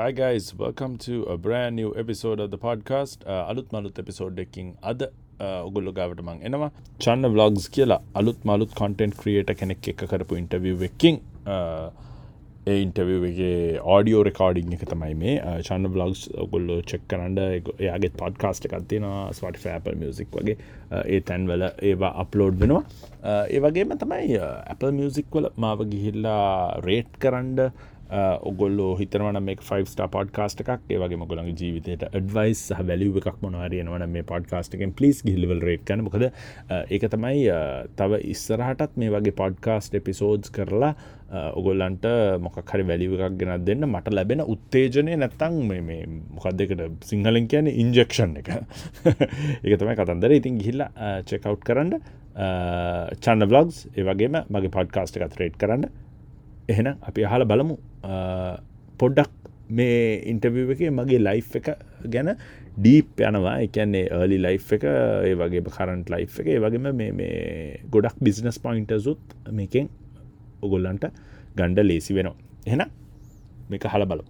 Hi guys, welcome to a brand new episode of the podcast. Uh, අලුත් මලුත් episode එකින් අද uh, ඔගොල්ලො ගාවට මං එනවා. චන්න ව්ලොග්ස් කියලා අලුත් මලුත් කොන්ටෙන්ට් ක්‍රියට කෙනෙක් එක කරපු ඉන්ටවිව් එකින් uh, ඒ ඉන්ටවිව් එකගේ ආඩියෝ රෙකාඩිං එක තමයි මේ. Uh, චන්න බ්ලොග්ස් ඔගොල්ලෝ චෙක් කරන්න එයාගේ පොඩ්කාස්ට එකත්තිනවා ස්වට ෆෑපල් මියසික් වගේ. ඒ තැන්වල ඒවා අප්ලෝඩ් වෙනවා. ඒ වගේම තමයි Apple මියසික් වල මාව ගිහිල්ලා රේට් කරන්ඩ ඔගොල්ලෝ හිතරවන මේ ෆයිස්ට පොඩ්කාස්ට එකක්. ඒවගේ මොගලගේ ජීවිතයට ඩවයිස් සහ වැලිව එකක් මොනවාරයනවන මේ පොඩ්කාස්ටකෙන් පලිස් ගිල්වල් රේට් කන මොකද ඒක තමයි තව ඉස්සරහටත් මේ වගේ පොඩ්කාස්ට එපිසෝඩ්ස් කරලා ඔගොල්ලන්ට මොකක් හරි වැලිව එකක් ගෙනත් දෙන්න. මට ලැබෙන උත්තේජනය නැත්තං මේ මොකක් දෙකට සිංහලෙන් කියන ඉන්ජෙක්ෂන් එක. ඒක තමයි කතන්දර. ඉතින් ගිහිල්ලා චෙකව් කරන්න. චන්න බ්ලොග්ස් ඒවගේම මගේ පොඩ්කාස්ට එකත් රේට් කරන්න. එහෙන අපි අහල බලමු. පොඩ්ඩක් මේ ඉන්ටවිව එක මගේ ලයි් එක ගැන ඩීප් යනවා. එකන්නේ ඒලි ලයි් එක ඒ වගේ කරන්ට ලයි් එක ඒ වගේම මේ ගොඩක් බිසිනස් පොයින්ටසුත් මේකෙන් ඔගොල්ලන්ට ගණ්ඩ ලේසි වෙනවා. එහෙන මේක හල බලු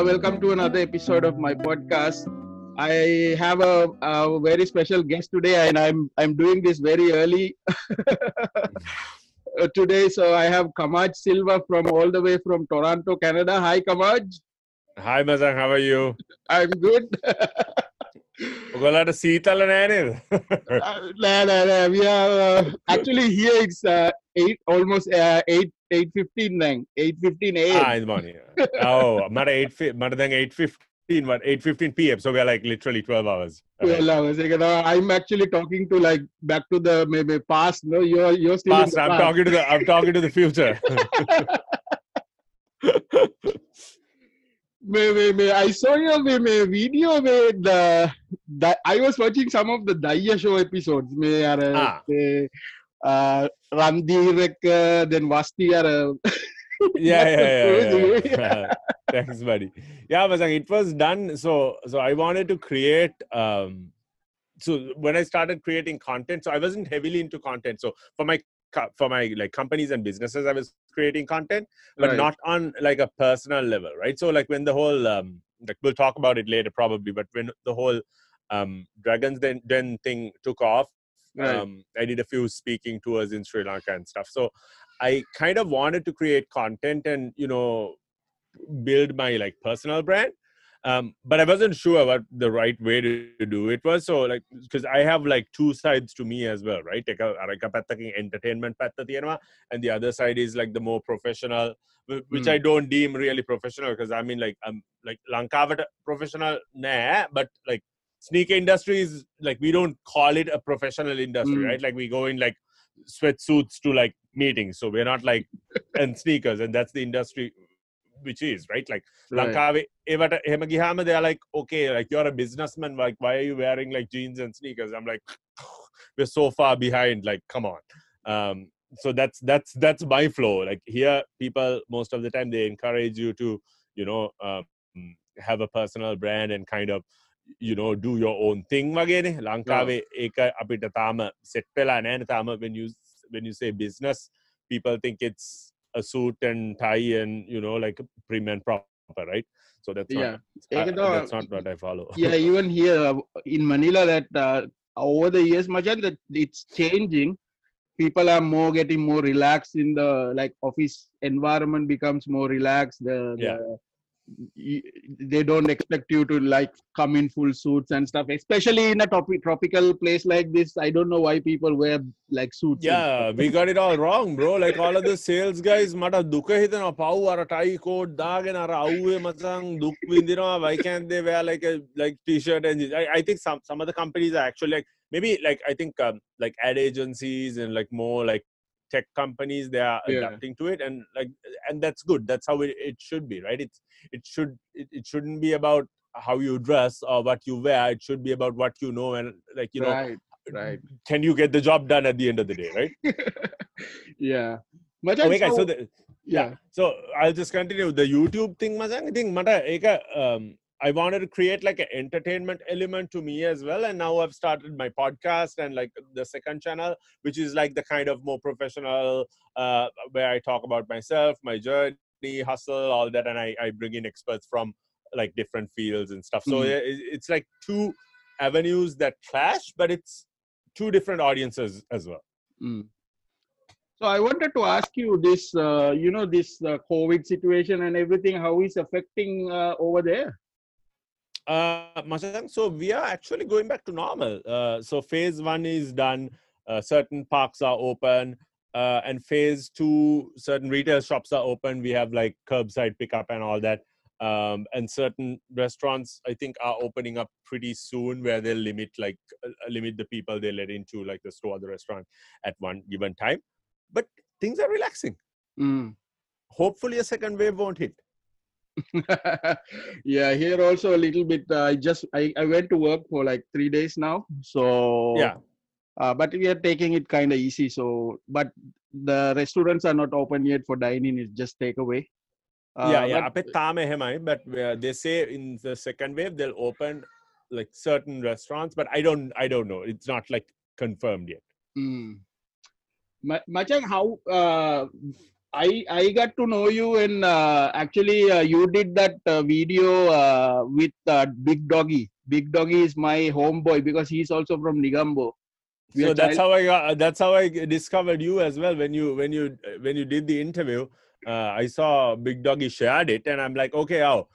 Uh, welcome to another episode of my podcast. I have a, a, very special guest today, and I'm I'm doing this very early today. So I have Kamaj Silva from all the way from Toronto, Canada. Hi, Kamaj. Hi, Mazang. How are you? I'm good. ඔගොලට සීතල නෑනේද නෑ නෑ we are uh, actually here it's uh, 8 almost uh, 8 815 ನಂಗ್ 815 a.m. Ah, in the morning. oh, 8 then 815 815 p.m. So we are like literally 12 hours. 12 hours. I'm actually talking to like back to the maybe past. No, past. I'm talking to the I'm talking to the future. I saw your video the, I was watching some of the Daya show episodes. Ah. Uh, Randir then Vasti yeah, yeah, yeah, yeah. Thanks, buddy. Yeah, but it was done. So, so I wanted to create. Um, so when I started creating content, so I wasn't heavily into content. So for my for my like companies and businesses i was creating content but Right. not on like a personal level right so like when the whole um like we'll talk about it later probably but when the whole um dragons then den thing took off um, I did a few speaking tours in Sri Lanka and stuff. So I kind of wanted to create content and you know build my like personal brand. Um, but I wasn't sure what the right way to, to do it was. So like, because I have like two sides to me as well, right? Like uh, a entertainment and the other side is like the more professional, which mm. I don't deem really professional because I mean like I'm like Lankavata uh, professional nah, but like sneaker industry is like we don't call it a professional industry, mm. right? Like we go in like sweatsuits to like meetings, so we're not like and sneakers, and that's the industry which is right. Like right. Lankavi, Hemagihama, they are like, okay, like you're a businessman, like why are you wearing like jeans and sneakers? I'm like, we're so far behind. Like, come on. Um, so that's that's that's my flow. Like here, people most of the time they encourage you to, you know, um, have a personal brand and kind of you know do your own thing වගේනේ ලංකාවේ ඒක අපිට තාම set වෙලා නෑන තාම when you when you say business people think it's a suit and tie and you know like prim and proper right so that's Yeah. not ඒක I- තමයි- that's not what i follow yeah, even here uh, in Manila, that uh, over the years, Majan, that it's changing. People are more getting more relaxed in the like office environment becomes more relaxed. The, Yeah. the y- they don't expect you to like come in full suits and stuff especially in a topi- tropical place like this. I don't know why people wear like suits. Yeah we got it all wrong bro. Like all of the sales guys mata dukka hitana pau ara tie coat dagen ara avve machan duk vindinawa why can't they wear like a like t-shirt and I, I think some some of the companies are actually like maybe like i think um, like ad agencies and like more like tech companies they are Yeah. adapting to it and like and that's good. That's how it, it should be, right? It's it should it, it shouldn't be about how you dress or what you wear. It should be about what you know and like you know right. right. can you get the job done at the end of the day, right? yeah. Oh, okay, so, so the, yeah. so I'll just continue the YouTube thing. I think mata eka, um, I wanted to create like an entertainment element to me as well, and now I've started my podcast and like the second channel, which is like the kind of more professional, uh, where I talk about myself, my journey, hustle, all that, and I, I bring in experts from like different fields and stuff. So Mhm. it- it's like two avenues that clash, but it's two different audiences as well. Mm. So I wanted to ask you this, uh, you know, this uh, COVID situation and everything, how is affecting uh, over there? Uh, Masang, so we are actually going back to normal. Uh, so phase one is done. Uh, certain parks are open, uh, and phase two, certain retail shops are open. We have like curbside pickup and all that. Um, and certain restaurants, I think, are opening up pretty soon, where they'll limit like uh, limit the people they let into like the store, or the restaurant, at one given time. But things are relaxing. Mm. Hopefully, a second wave won't hit. yeah, here also a little bit. Uh, I uh, just I, I went to work for like three days now, so yeah. Uh, but we are taking it kind of easy. So, but the restaurants are not open yet for dining. It's just takeaway. Uh, yeah, yeah. But, but uh, they say in the second wave they'll open like certain restaurants, but I don't, I don't know. It's not like confirmed yet. Mm. Machang, how uh, I I got to know you and uh, actually uh, you did that uh, video uh, with uh, Big Doggy. Big Doggy is my homeboy because he's also from Negombo. We so that's child- how I got, that's how I discovered you as well when you when you when you did the interview. Uh, I saw Big Doggy shared it and I'm like okay oh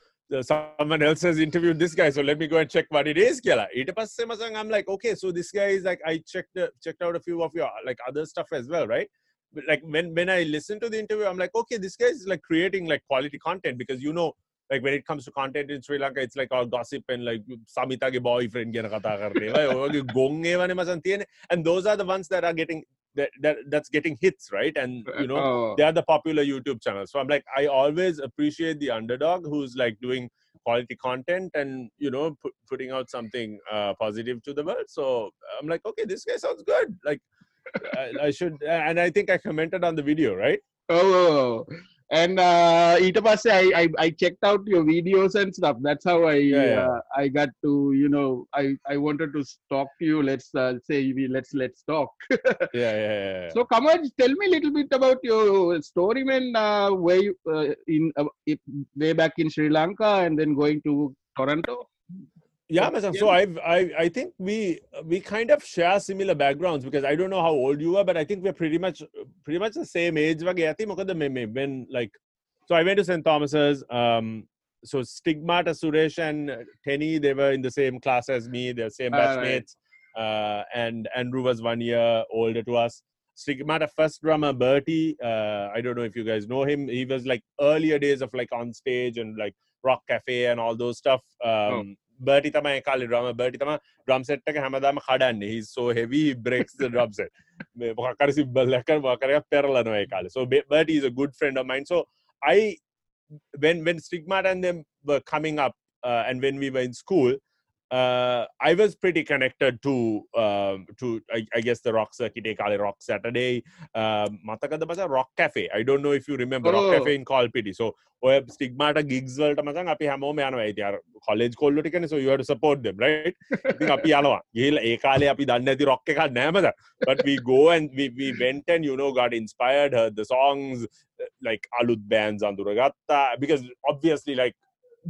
someone else has interviewed this guy so let me go and check what it is. I'm like okay so this guy is like I checked checked out a few of your like other stuff as well right like when when i listen to the interview i'm like okay this guy is like creating like quality content because you know like when it comes to content in Sri Lanka, it's like all gossip and like Samita's boyfriend and those are the ones that are getting that, that that's getting hits, right? And you know, oh. they are the popular YouTube channels. So I'm like, I always appreciate the underdog who's like doing quality content and you know, putting out something uh, positive to the world. So I'm like, okay, this guy sounds good. Like I, should, and I think I commented on the video, right? Oh, and uh, was I, I I checked out your videos and stuff. That's how I yeah, yeah. Uh, I got to you know I I wanted to talk to you. Let's uh, say we let's let's talk. yeah, yeah, yeah, yeah, So come on, tell me a little bit about your story, man. Uh, way uh, in uh, way back in Sri Lanka and then going to Toronto yeah Masan, so I've, i i think we we kind of share similar backgrounds because i don't know how old you are, but i think we're pretty much pretty much the same age. When like so i went to st thomas's um so stigmata suresh and tenny they were in the same class as me. They're same ah, batchmates uh, right. uh, and andrew was one year older to us. Stigmata first drummer bertie uh, i don't know if you guys know him. He was like earlier days of like on stage and like rock cafe and all those stuff. Oh. Um, oh Bertie තමයි කාලේ drummer. Bertie තමයි drum set එක හැමදාම කඩන්නේ. He's so heavy he breaks the drum set. මේ මොකක් හරි symbol එකක් මොකක් හරි එකක් පෙරලනවා ඒ කාලේ. So Be- Bertie is a good friend of mine. So I when when Stigmata and them were coming up uh, and when we were in school, uh, I was pretty connected to um, to I, I guess the rock circuit, ඒ කාලේ rock Saturday, um, මතකද මචං rock cafe. I don't know if you remember rock Oh. cafe in Kalpiti. So ඔය ස්ටිග්මාට gigs වලට මචං අපි හැමෝම යනවා. ඉතින් අර college කොල්ලෝ ටිකනේ so you have to support them, right? ඉතින් අපි යනවා. ගිහලා ඒ කාලේ අපි දන්නේ නැති rock එකක් නෑ මචං. But we go and we we went and you know got inspired, heard the songs uh, like අලුත් bands අඳුරගත්තා because obviously like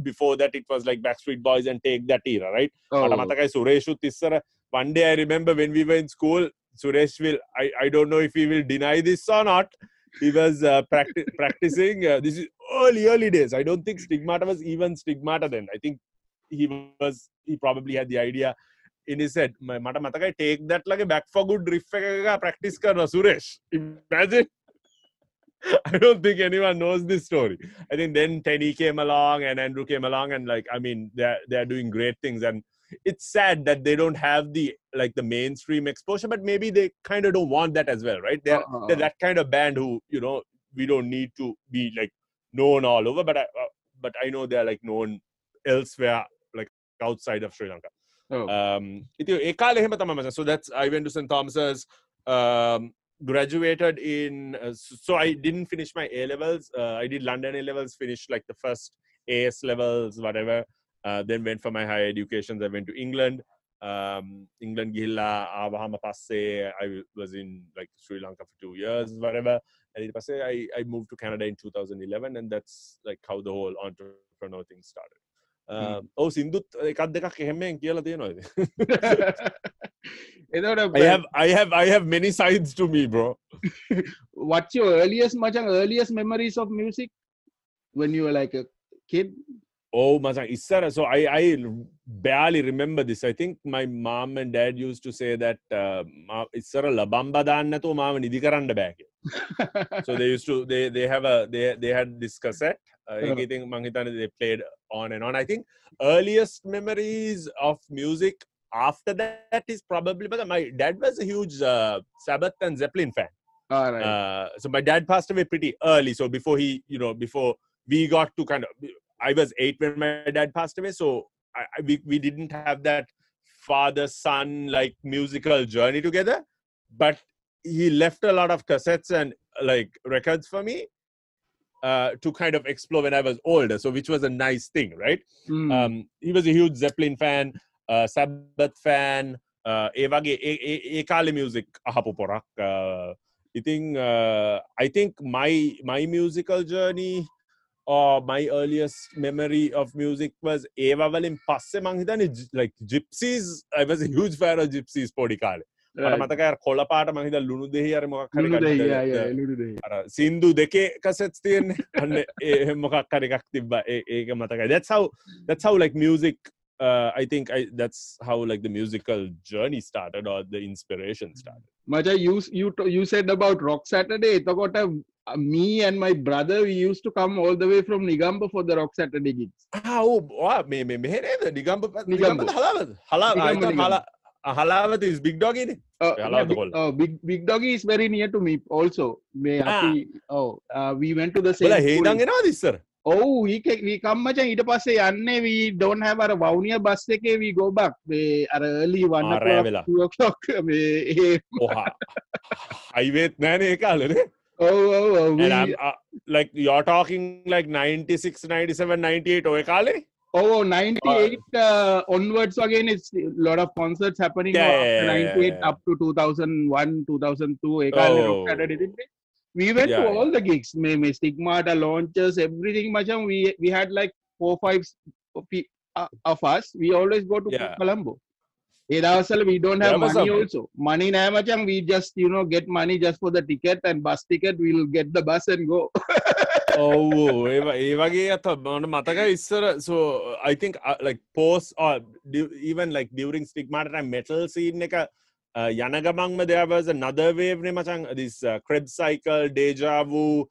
before that it was like Backstreet Boys and Take That era, right? මට Oh, මතකයි සුරේෂුත් ඉස්සර one day I remember when we were in school Suresh will I, I don't know if he will deny this or not he was uh, practi- practicing uh, this is early early days I don't think stigmata was even stigmata then I think he was he probably had the idea in his head ම- මට මතකයි take that ලගේ back for good riff එකක practice කරනවා Suresh imagine I don't think anyone knows this story. I think then Teddy came along and Andrew came along, and like I mean, they're they're doing great things, and it's sad that they don't have the like the mainstream exposure, but maybe they kind of don't want that as well, right? They're uh-huh. they're that kind of band who you know we don't need to be like known all over, but I uh, but I know they're like known elsewhere, like outside of Sri Lanka. Oh. Um, so that's I went to St Thomas's. Um, graduated in uh, so i didn't finish my a levels uh, i did london a levels finished like the first as levels whatever uh, then went for my higher education i went to england um, england gilla avahama passe i was in like sri lanka for two years whatever. And I, I moved to canada in 2011 and that's like how the whole entrepreneur thing started. ඔව් සින්දුත් එකක් දෙකක් එහෙමෙන් කියලා තියෙනවා එතකොට I have I have I have many sides to me, bro. what's your earliest මචං earliest memories of music when you were like a kid Oh, Mazang, Isara. So I, I barely remember this. I think my mom and dad used to say that uh, "Ma- Isara labamba dannatu mama nidhi karanda bag. So they used to they they have a they they had this cassette. uh. I think Mangitana they played on and on. I think earliest memories of music after that is probably but my dad was a huge uh, Sabbath and Zeppelin fan. all right Uh, so my dad passed away pretty early. So before he, you know, before we got to kind of, I was eight when my dad passed away. So I, I, we, we didn't have that father son like musical journey together. But he left a lot of cassettes and like records for me uh, to kind of explore when I was older. So which was a nice thing, right? Hmm. um, he was a huge Zeppelin fan, uh, Sabbath fan. Uh, ඒ වගේ ඒ ඒ- ඒ කාලේ music අහපු පොරක්. Uh, ඉතින් uh, I think my my musical journey or my earliest memory of music was ඒවා වලින් පස්සේ මං හිතන්නේ j- like gypsies I was a huge fan of gypsies පොඩි කාලේ. මට right. මතකයි අර කොළ පාට මං හිතන්නේ ලුණු දෙහි අර මොකක් හරි ලුණු දෙහි, ගත්ත- yeah, yeah, ගත්ත- ලුණු දෙහි. අර සින්දු දෙකේ කසෙට්ස් තියෙන්නේ අන්න ඒ මොකක් හරි එකක් තිබ්බ ඒ- ඒක මතකයි that's how that's how like music uh, I think I, that's how like the musical journey started or the inspiration started. Macha, you you t- you said about Rock Saturday. එතකොට uh, me and my brother we used to come all the way from Nigamba for the Rock Saturday gigs. Ah, oh, wow, me me me නේද නිගම්බ නිගම්බ. නිගම්බ හලාවද හලා Negombo, I thought Negombo. අහලාවත big ඩොගන big dog is very near to me also. මේ අපි ඔව uh, we went to the same හේදන්ගෙනවා දිස්සර ඔවු ඒකම් මචන් ඊට පස්සේ යන්න වී ඩොන් හැබර වවනිය බස් එකේ වී ගෝබක් මේ අරලි වන්න රෑවෙලාක් හා අයිවේත් නෑන ඒ කාලන ඔව ලයික් යෝටෝකින් ලයික් 96 97 98 ඔය කාලේ? oh 98 uh, onwards again it's a lot of concerts happening Yeah, after yeah, yeah, 98 yeah. up to 2001 2002 ඒ කාලේ Oh. rock Saturday තිබ්බේ. we went Yeah, to all the gigs මේ මේ stigmata launches everything මචං we we had like four five of pe- uh, of us we always go to Yeah. Colombo ඒ දවස්වල we don't have There was money a- also money නෑ මචං we just you know get money just for the ticket and bus ticket we'll get the bus and go ඔව්ෝ ඒ වගේ ඇත බට මතක ඉස්සර. So I think පෝස් even ලක් ඩියවරින් ස්ටික්මට මෙටල් සිීන් එක uh, යන ගමන්ම දෙවස නදවේවනේ මචන් දිස් ක්‍රබ් සයිකල් ඩේජාවූ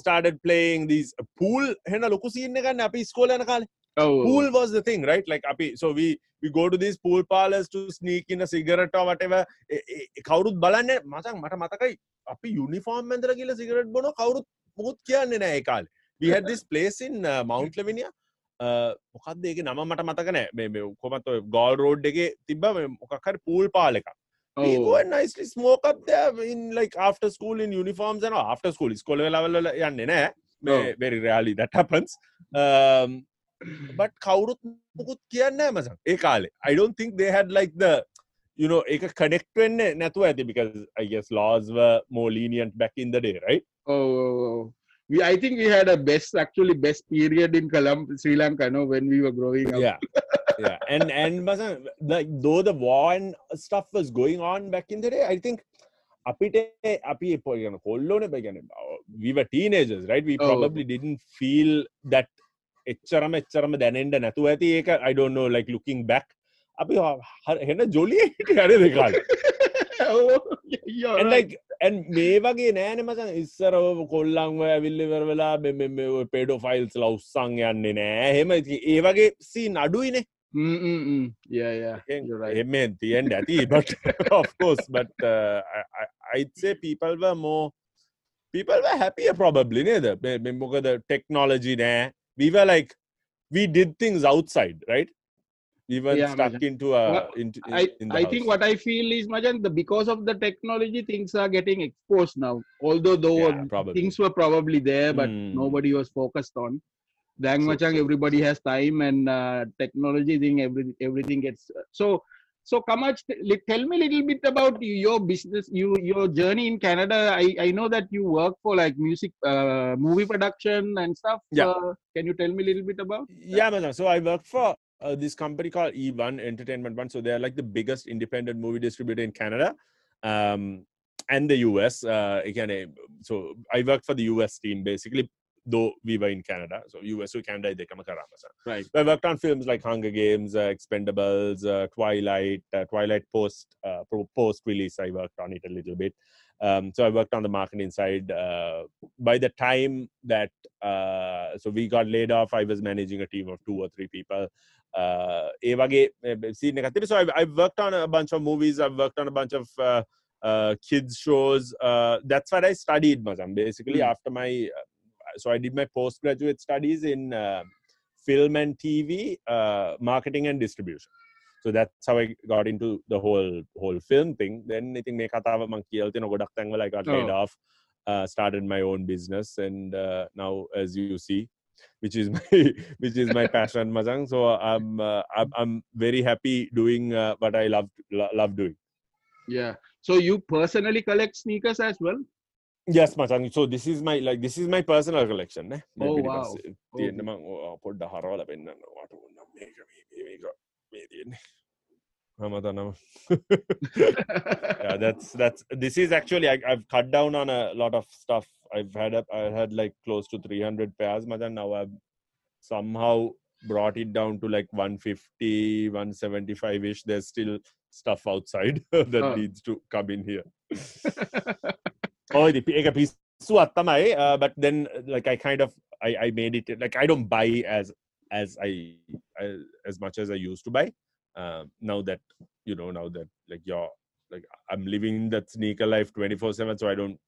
ස්ටාඩ පලේන් දස් පූල් හෙන ලොකු සින්න ගන්න අපි ස්කෝලන කාල. pool was the thing right? Like api so we we go to these pool parlors to sneak in a cigarette or whatever. E, e, e, කවුරුත් බලන්න මචන් මට මතකයි අපි යුනිෆෝර්ම් ඇඳර කියලා සිගරට් බොන කවුරුත් මුකුත් කියන්න නෑ එකල් විහත් දිස් පලේසින් මවන්් ලවිනිිය මොකක්ද ඒක නම මට මතක නෑ. කොමත් ගෝල් රෝඩ් එක තිබ්බ මොකක්හර පූල් පාලක නයිස්ලි ස්මෝකක්ද ඉන්ලයි ආට ස්කූල් ඉන් යුනිෆෝර්ම් න ආට ස්කූල් ස්කොල ලවල යන්න නෑ. වෙරි රයාලි දටපන්ස් බට කවුරුත් මොකුත් කියන්න මස ඒ කාලේ. අයිඩෝන් තිංක් දේ හැඩ ලයික්ද යුනෝ එක කඩෙක්ටවෙන්න නැතුව ඇති because I guess laws were more lenient back in the day, right? Oh, oh, oh. We, I think we had a best, actually best period in Colum- Sri Lanka, no, when we were growing up. yeah yeah and and මචං, like though the war and stuff was going on back in the day I think අපිට අපි පොගන කොල්ලෝන බැගැන we were teenagers right we Oh. probably didn't feel that එච්චරම එච්චරම දැනෙන්ට නැතුව ඇති ඒක I don't know like looking back අපි හ- හෙන ජොලිය හර දෙකාල and මේ වගේ නෑන මචන් ඉස්සර කොල්ලංව ඇවිල්ලිවර වෙලා පෙඩෝ ෆයිල්ස් ලවස්සං යන්නේ නෑ. හෙම ඒ වගේ සී නඩුයිනේ. Mm, mm, mm. එමෙන් තියෙන්ට ඇති. But of course but uh, I, I'd say people were more people were happier probably නේද? මේ- මේ මොකද technology නෑ. We were like we did things outside right weren't Yeah, stuck Majan. into a Well, into, in, I, in the I house. think what I feel is, Majan, the because of the technology, things are getting exposed now. Although though Yeah, things were probably there, but Mm. nobody was focused on. Dang So- Machang, everybody has time and uh, technology thing, every, everything gets so. So, Kamaj, tell me a little bit about your business, you your journey in Canada. I, I know that you work for like music, uh, movie production and stuff. Yeah. Uh, can you tell me a little bit about? Yeah, man. So I work for uh, this company called E1 Entertainment One. So they're like the biggest independent movie distributor in Canada um, and the US. Uh, again, eh, so I worked for the US team basically, though we were in Canada. So US to Canada, they come Right. I worked on films like Hunger Games, uh, Expendables, uh, Twilight, uh, Twilight post uh, post release. I worked on it a little bit. Um, so I worked on the marketing side. Uh, by the time that uh, so we got laid off, I was managing a team of two or three people. Uh, so I've, I've worked on a bunch of movies. I've worked on a bunch of uh, uh, kids shows. Uh, that's what I studied, Mazam. Basically, mm. after my uh, so I did my postgraduate studies in uh, film and TV, marketing and distribution. So that's how I got into the whole whole film thing. Then I think Mekatawa Monkey I got paid oh. off, uh, started my own business, and uh, now as you see, which is my which is my passion, Mazang. So I'm, uh, I'm I'm very happy doing uh, what I love love doing. Yeah. So you personally collect sneakers as well? Yes, Machan. So this is my like this is my personal collection. Eh? Oh wow. Oh. oh, oh yeah, that's that's this is actually I, have cut down on a lot of stuff. I've had up I had like close to 300 pairs, Madan. Now I've somehow brought it down to like 150, 175 ish. There's still stuff outside that oh. needs to come in here. oh, the piece. Uh, but then, like, I kind of I, I made it like I don't buy as as I, I as much as I used to buy. Uh, now that you know, now that like you're like I'm living that sneaker life 24 seven, so I don't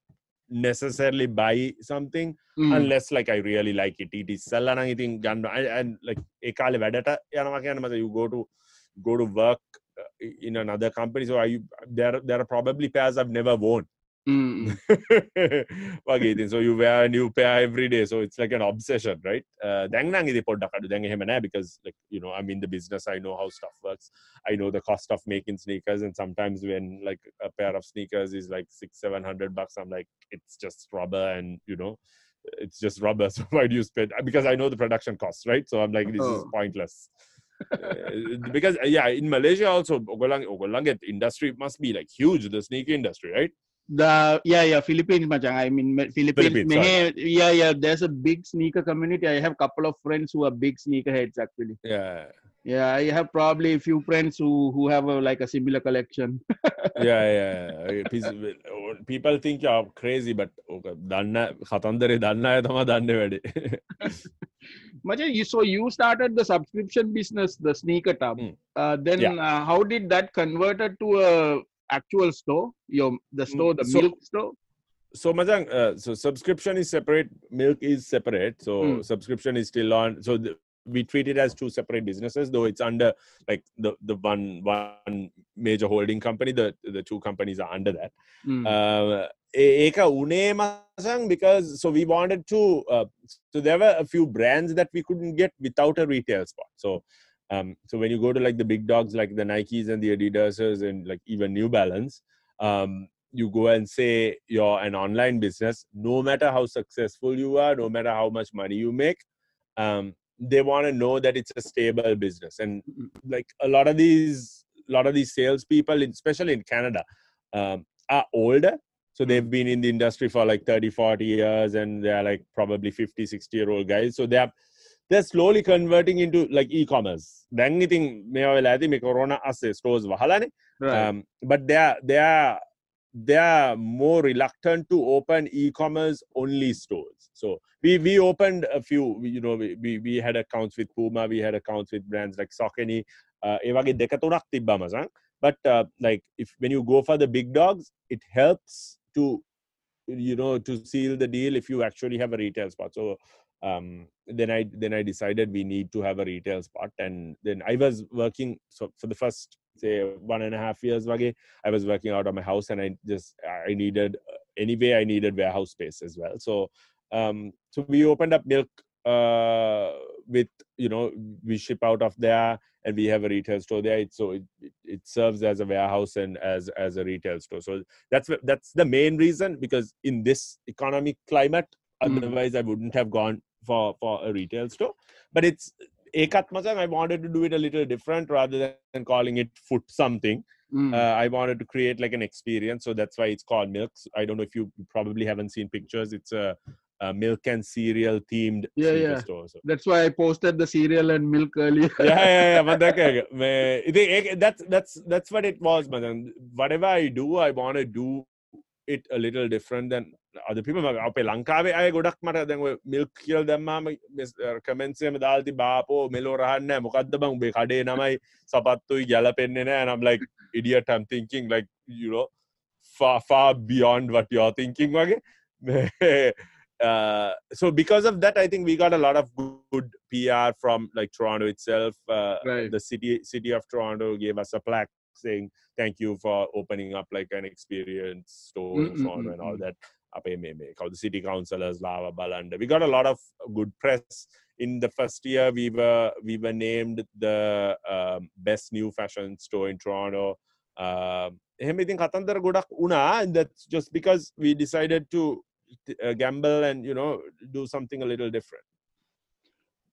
necessarily buy something mm. unless like I really like it. It is sell anything and and like you go to go to work uh, in another company. So I there there are probably pairs I've never worn. වගේ ඉතින් so you wear a new pair every day so it's like an obsession right uh, දැන් නම් ඉතින් පොඩ්ඩක් අඩු දැන් එහෙම නෑ because like you know I'm in the business I know how stuff works I know the cost of making sneakers and sometimes when like a pair of sneakers is like six seven hundred bucks I'm like it's just rubber and you know it's just rubber so why do you spend because I know the production costs right so I'm like this is Oh. pointless Uh, because uh, yeah in Malaysia also Ogolang Ogolanget industry must be like huge the sneaker industry right the yeah yeah Philippines Machang. I mean Philippines, Philippines yeah yeah there's a big sneaker community. I have couple of friends who are big sneakerheads actually. Yeah. Yeah, I have probably a few friends who who have a, like a similar collection. yeah, yeah. People think you're crazy, but කතන්දරේ දන්න you so you started the subscription business, the Sneakertub. Mm. Uh, then yeah. uh, how did that converted to a actual store, your the mm, store, the so, milk store? So Mazang, uh, so subscription is separate, milk is separate. So mm. subscription is still on. So the, we treat it as two separate businesses, though it's under like the the one one major holding company. The the two companies are under that. Mm. Uh, Eka because so we wanted to uh, so there were a few brands that we couldn't get without a retail spot. So um, so when you go to like the big dogs like the nikes and the adidases and like even new balance um, you go and say you're an online business no matter how successful you are no matter how much money you make um, they want to know that it's a stable business and like a lot of these a lot of these salespeople, especially in Canada, um, are older. So they've been in the industry for like 30, 40 years and they're like probably 50, 60 year old guys. So they're they're slowly converting into like e-commerce. දැන් ඉතින් මේ වෙලා ඇති මේ corona අස්සේ stores but they are they are they are more reluctant to open e-commerce only stores. So we we opened a few you know we we, we had accounts with puma we had accounts with brands like Saucony uh, but uh, like if when you go for the big dogs it helps to you know to seal the deal if you actually have a retail spot. So um, then I then I decided we need to have a retail spot, and then I was working. So for the first say one and a half years, wage, I was working out of my house, and I just I needed anyway I needed warehouse space as well. So um, so we opened up milk uh, with you know we ship out of there and we have a retail store there it, so it, it serves as a warehouse and as as a retail store so that's that's the main reason because in this economic climate Mm. otherwise i wouldn't have gone for for a retail store but it's ekatmasan i wanted to do it a little different rather than calling it foot something mm. uh, i wanted to create like an experience so that's why it's called milks i don't know if you probably haven't seen pictures it's a, a milk and cereal themed yeah, yeah. store. So. That's why I posted the cereal and milk earlier. yeah, yeah, yeah. that's that's that's what it was, man. Whatever I do, I want to do it a little different than other people. මම අපේ ලංකාවේ අය ගොඩක් මට දැන් ඔය milk කියලා දැම්මාම comments එකම දාලා තිබ්බා ආපෝ මෙලෝ රහන්නේ නැහැ. මොකද්ද බං උඹේ කඩේ නමයි සපත්තුයි ගැලපෙන්නේ නැහැ. And I'm like idiot. I'm thinking like you know far far beyond what you're thinking වගේ. uh, so because of that, I think we got a lot of good PR from like Toronto itself. Uh, Right. The city city of Toronto gave us a plaque saying thank you for opening up like an experience store in Mm, mm, Toronto mm, and all mm. that. අපේ මේ මේ කවුද city councillors ලාව බලන්න we got a lot of good press in the first year we were we were named the um, best new fashion store in Toronto um, එහෙම ඉතින් කතන්දර ගොඩක් වුණා and that's just because we decided to uh, gamble and you know do something a little different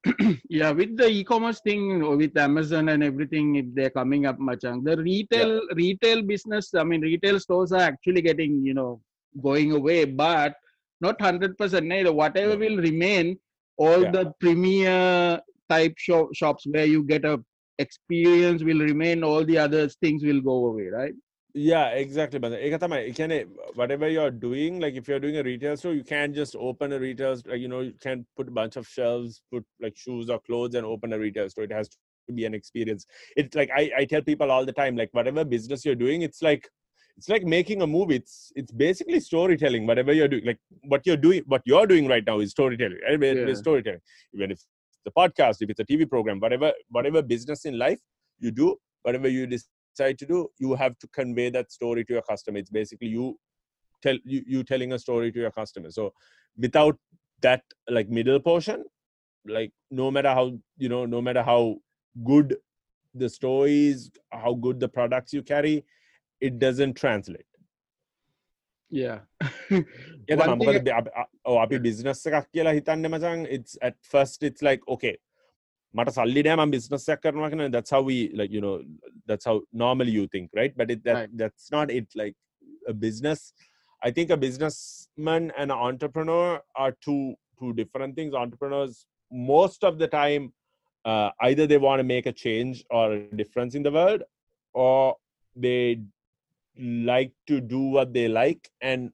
yeah, with the e-commerce thing or with Amazon and everything, if they're coming up much, the retail retail business, I mean, retail stores are actually getting you know going away, but not hundred percent. Neither whatever will remain, all Yeah. the premier type shop, shops where you get a experience will remain. All the other things will go away, right? yeah exactly but whatever you're doing like if you're doing a retail store you can't just open a retail store you know you can't put a bunch of shelves put like shoes or clothes and open a retail store. It has to be an experience. It's like i, I tell people all the time like whatever business you're doing it's like it's like making a movie. It's it's basically storytelling whatever you're doing like what you're doing what you're doing right now is storytelling. Right? Yeah. it is storytelling. Even if the podcast if it's a tv program whatever whatever business in life you do whatever you decide to do, you have to convey that story to your customer. It's basically you tell you, you telling a story to your customer. So without that like middle portion, like no matter how you know, no matter how good the stories, how good the products you carry, it doesn't translate. Yeah. Yeah, One තමයි. thing- මොකද අපි- අප- ඔව්, අපි business එකක් කියලා හිතන්න මචං it's at first it's like okay මට සල්ලි නෑ මම බිස්නස් එකක් කරනවා කියන that's how we like you know that's how normally you think right but it that, Right. that's not it like a business i think a businessman and an entrepreneur are two two different things entrepreneurs most of the time uh, either they want to make a change or a difference in the world or they like to do what they like and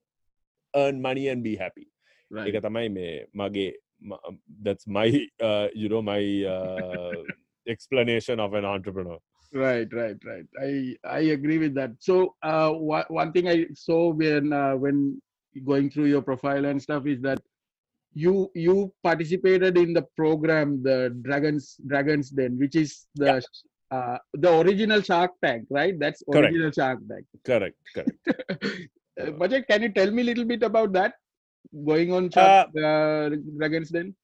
earn money and be happy right. ඒක තමයි මේ මගේ ම- that's my uh, you know my uh, explanation of an entrepreneur Right, right, right. I I agree with that. So uh, one one thing I saw when uh, when going through your profile and stuff is that you you participated in the program the Dragons Dragons Den, which is the uh, the original Shark Tank, right? That's Correct. original Shark Tank. correct correct Uh, Bajaj, can you tell me a little bit about that? Going on Shark, uh, Dragons Den.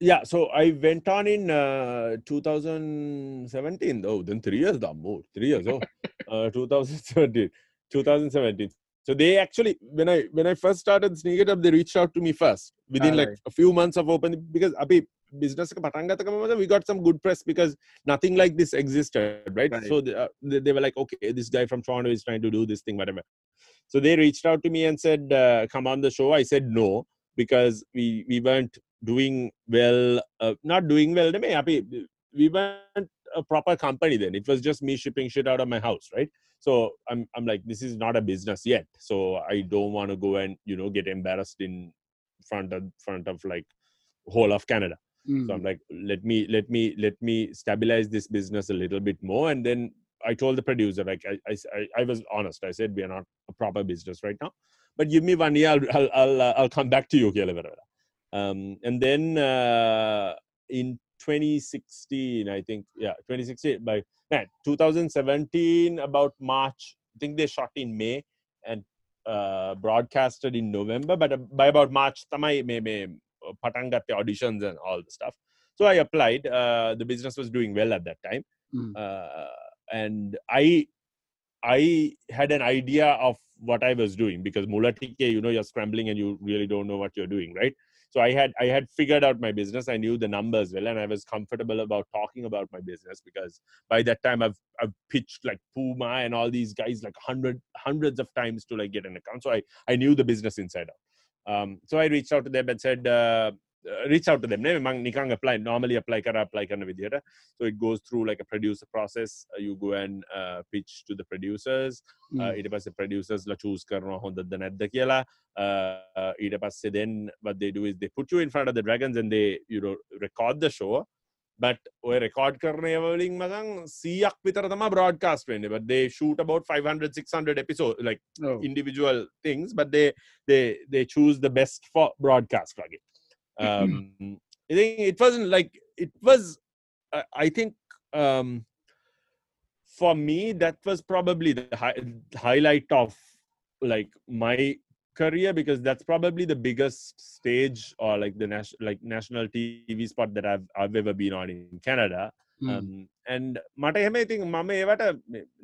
yeah so i went on in uh, 2017 oh then three years down more three years oh uh, 2017 2017 so they actually when i when i first started Sneakertub they reached out to me first within like Alright. a few months of opening because අපි business we got some good press because nothing like this existed, right? right. So uh, they, uh, they, were like, okay, this guy from Toronto is trying to do this thing, whatever. So they reached out to me and said, uh, come on the show. I said no because we we weren't doing well, uh, not doing well. We weren't a proper company then. It was just me shipping shit out of my house, right? So I'm I'm like, this is not a business yet. So I don't want to go and you know get embarrassed in front of front of like whole of Canada. Mm. So I'm hmm. like, let me let me let me stabilize this business a little bit more, and then I told the producer like I I, I was honest. I said we are not a proper business right now, but give me one year. I'll I'll I'll, uh, I'll come back to you, um, And then uh, in 2016, I think yeah, 2016 by man, 2017 about March. I think they shot in May and uh, broadcasted in November, but uh, by about March, tamai May May. Uh, Patang got the auditions and all the stuff. So I applied. Uh, the business was doing well at that time, mm. uh, and I I had an idea of what I was doing because Mulatike, you know, you're scrambling and you really don't know what you're doing, right? So I had I had figured out my business. I knew the numbers well, and I was comfortable about talking about my business because by that time I've I've pitched like Puma and all these guys like hundred hundreds of times to like get an account. So I I knew the business inside out. Um, so I reached out to them and said. Uh, uh, reach out to them නේ මං නිකන් apply normally apply කර apply කරන විදිහට so it goes through like a producer process Uh, you go and uh, pitch to the producers Mm. uh, ඊට පස්සේ producers ලා choose කරනවා හොඳද නැද්ද කියලා uh, uh, ඊට පස්සේ then what they do is they put you in front of the dragons and they you know record the show but ඔය record කරන ඒවා වලින් මසන් 100ක් විතර තමයි broadcast වෙන්නේ but they shoot about 500 600 episode like Oh. individual things but they they they choose the best for broadcast වගේ um i think it wasn't like it was uh, i think um for me that was probably the hi- highlight of like my career because that's probably the biggest stage or like the national like national tv spot that i've i've ever been on in canada Mm. um, and මට එහෙම ඉතින් මම ඒවට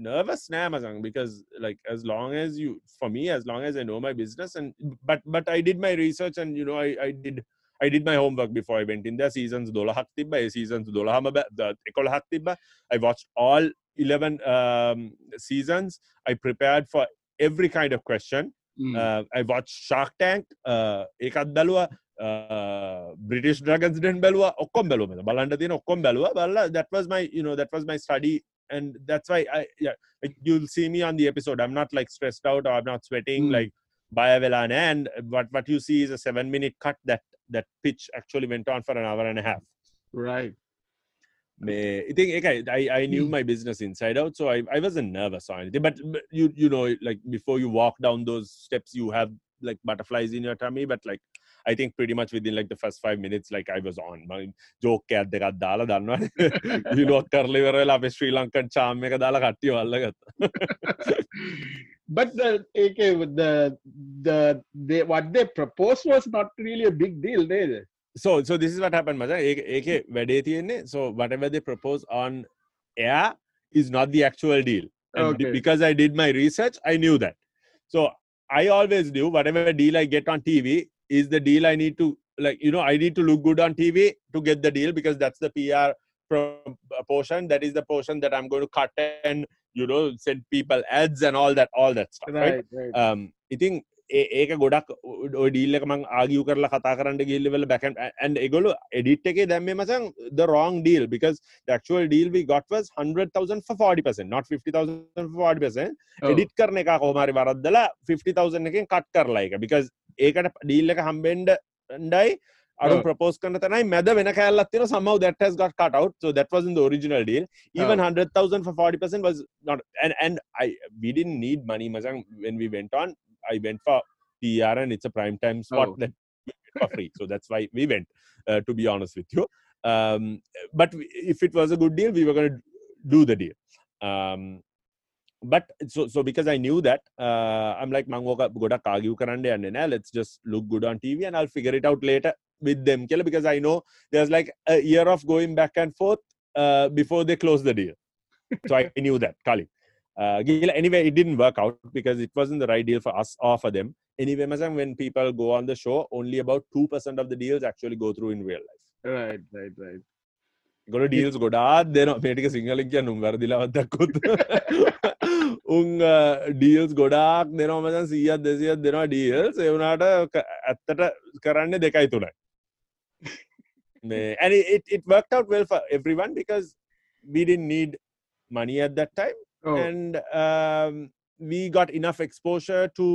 nervous නෑ මසං because like as long as you for me as long as I know my business and but but I did my research and you know I, I did I did my homework before I went in there seasons 12ක් තිබ්බා ඒ seasons 12ම 11ක් තිබ්බා I watched all 11 um, seasons I prepared for every kind of question Mm. uh, I watched Shark Tank uh, ඒකත් බැලුවා British dragons ඩෙන් බැලුවා ඔක්කොම් බැලුව බලන්ට තියෙන ඔක්කොම් බැලුව බල්ල that was my you know that was my study and that's why I yeah like you'll see me on the episode I'm not like stressed out or I'm not sweating Mm. like by a velana and what what you see is a seven minute cut that that pitch actually went on for an hour and a half right මේ ඉතින් ඒකයි I, I knew Mm. my business inside out so I, I wasn't nervous or anything but, but you you know like before you walk down those steps you have like butterflies in your tummy but like I think pretty much within like the first five minutes like I was on joke එකක් දෙකක් දාලා දන්නවනේ විලුවක් කරලා ඉවර වෙලා අපේ ශ්‍රී Lankan චාම් එක දාලා කට්ටිය අල්ලගත්තා but the AK with the the they what they proposed was not really a big deal did they? so so this is what happened මචං ඒක ඒකේ වැඩේ තියෙන්නේ so whatever they propose on air is not the actual deal and be- Okay. because i did my research i knew that so i always knew whatever deal i get on tv is the deal i need to like you know i need to look good on tv to get the deal because that's the pr pro- portion that is the portion that i'm going to cut and you know send people ads and all that all that stuff right, right right um, ඉතින් ඒ- ඒක ගොඩක් ඔය deal එක මං argue කරලා කතා කරන්න ගිල්ලවල and and ඒගොල්ලෝ එඩිට් එකේ දැම්මේ මචං the wrong deal because the actual deal we got was 100,000 for 40% not 50,000 for 40% Oh. Edit කරන එක කොහොම හරි වරද්දලා 50,000 එකෙන් කට් කරලා ඒක because ඒකට ඩීල් එක හම්බෙන්න ණ්ඩයි අරු. ප්‍රපෝස් කරන තැනයි මැද වෙන තියෙනවා somehow that has got cut out so that wasn't the original deal even Oh. 100,000 for 40% was not and and I we didn't need money Mazang when we went on I went for PR and it's a prime time spot Oh. that for free so that's why we went uh, to be honest with you um, but if it was a good deal we were going to do the deal um, but so so because I knew that uh, I'm like mangoka godak argue karande and nah, let's just look good on TV and I'll figure it out later with them because I know there's like a year of going back and forth uh, before they close the deal. So I knew that, Kali Uh, gila- anyway, it didn't work out because it wasn't the right deal for us or for them. Anyway, Mazam, when people go on the show, only about 2% of the deals actually go through in real life. right right right ගොඩ deals ගොඩාත් දෙනවා මේටික සිංහලින් කියන්න උන් වැරදිලවදක්කොත් උන් deals ගොඩාක් දෙනවා මචන් සීයත් දෙසියත් දෙනවා deals එවුනාට ඇත්තට කරන්න දෙකයි තුනයි මේ- and it, it, it worked out well for everyone because we didn't need money at that time oh and um, we got enough exposure to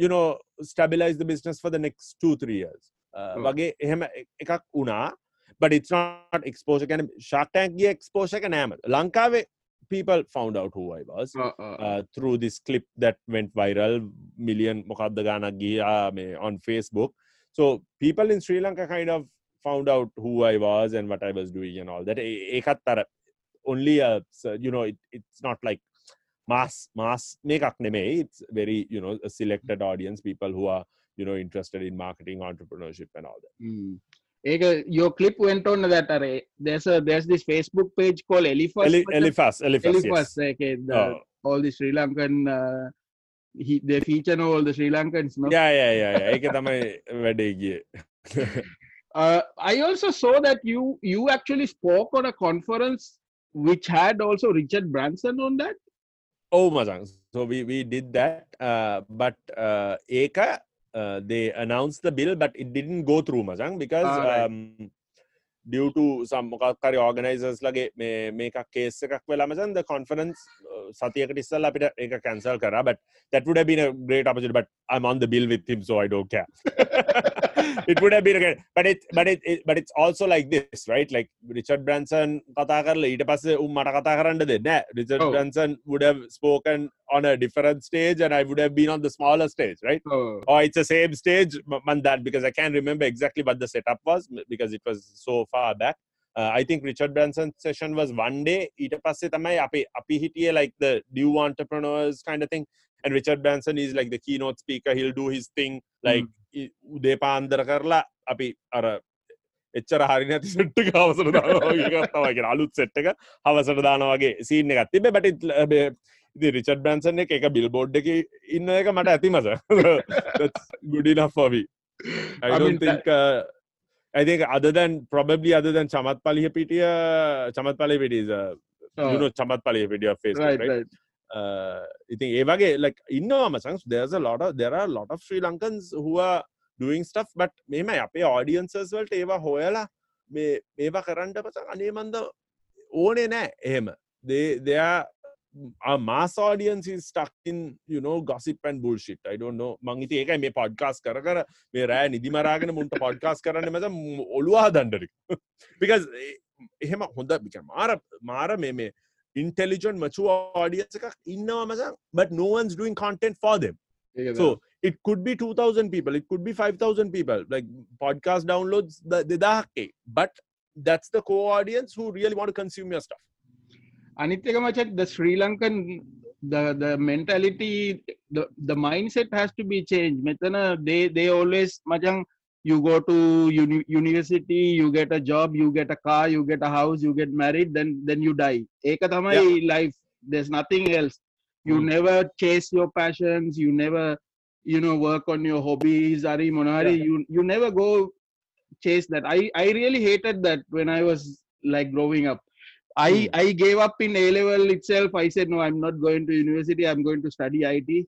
you know stabilize the business for the next two three years uh, Oh. වගේ එහෙම එ- එකක් වුණා but it's not exposure kind of shark tank ගේ exposure එක නෑම ලංකාවේ people found out who I was uh, uh, uh, through this clip that went viral million මොකක්ද ගානක් ගියා මේ on Facebook so people in sri lanka kind of found out who i was and what i was doing and all that E- ඒකත් අර only a so, you know it, it's not like mass mass මේකක් නෙමෙයි it's very you know a selected audience people who are you know interested in marketing entrepreneurship and all that Mm. Eka, your clip went on that uh, there's a there's this Facebook page called Eliphas. Eli- Macha. Eliphas, Eliphas, Eliphas, yes. okay, the, Oh. all the Sri Lankan uh, he, they feature now all the Sri Lankans. No? Yeah, yeah, yeah, yeah. ඒක තමයි වැඩේ ගියේ. Uh, I also saw that you you actually spoke on a conference which had also Richard Branson on that. Oh, Mazang. So we, we did that. Uh, but uh, Eka, uh, they announced the bill, but it didn't go through, Mazang, because Ah, right. um, due to some මොකක්කරි organizers ලගේ මේ මේකක් case එකක් වෙලා මචන් the conference uh, සතියකට ඉස්සල්ලා අපිට ඒක cancel කරා but that would have been a great opportunity but I'm on the bill with him so I don't care it would have been a great but it but it, it but it's also like this right like Richard Branson කතා කරලා ඊට පස්සේ උන් මට කතා කරන්න දෙන්නේ නැහැ Richard Oh. Branson would have spoken on a different stage and I would have been on the smaller stage right Oh, or it's the same stage m- man that because i can't remember exactly what the setup was m- because it was so far back. Uh, i think richard branson's session was one day. ඊට පස්සේ තමයි අපි අපි හිටියේ like the new entrepreneurs kind of thing. And richard branson is like the keynote speaker. He'll do his thing like උදේ පාන්දර කරලා අපි අර එච්චර හරි නැති සෙට් එක හවසට දානවා වගේ එකක් තමයි කියන්නේ අලුත් සෙට් එක හවසට දානවා වගේ සීන් එකක් තිබ්බේ but it ඉතින් රිචඩ් බ්‍රන්සන් එක එක බිල්බෝඩ් එක ඉන්න එක මට ඇති මස for me. I don't think uh, I think other than probably other than Chamat Palihapitiya Chamat Palihapitiya is uh, oh, you know Chamat Palihapitiya of Facebook right, right, right. ඉතින් ඒ වගේ like ඉන්නවා මචං there's a lot of there are a lot of Sri Lankans who are doing stuff but මෙහෙමයි අපේ audiences වලට ඒවා හොයලා මේ මේවා කරන්න මචං අනේ මන්ද ඕනේ නෑ එහෙම they they are our mass audience is stuck in you know gossip and bullshit i don't know මං ඉතින් ඒකයි මේ podcast කර කර මේ රෑ නිදි මරාගෙන මුන්ට podcast කරන්න මචං ඔළුව හදන්න because eh, එහෙම හොඳ because මාර මාර මේ මේ intelligent mature audience එකක් ඉන්නවා මචං but no one's doing content for them Eka, so it could be 2000 people it could be 5000 people like podcast downloads the දෙදාහක්කේ but that's the core audience who really want to consume your stuff අනිත් එක මචන් the Sri Lankan the the mentality the the mindset has to be changed මෙතන they they always මචන් you go to uni- university you get a job you get a car you get a house you get married then then you die ඒක තමයි life there's nothing else you Mm. never chase your passions you never you know work on your hobbies ari monari you you never go chase that i i really hated that when i was like growing up I Hmm. I gave up in A level itself. I said no, I'm not going to university. I'm going to study IT.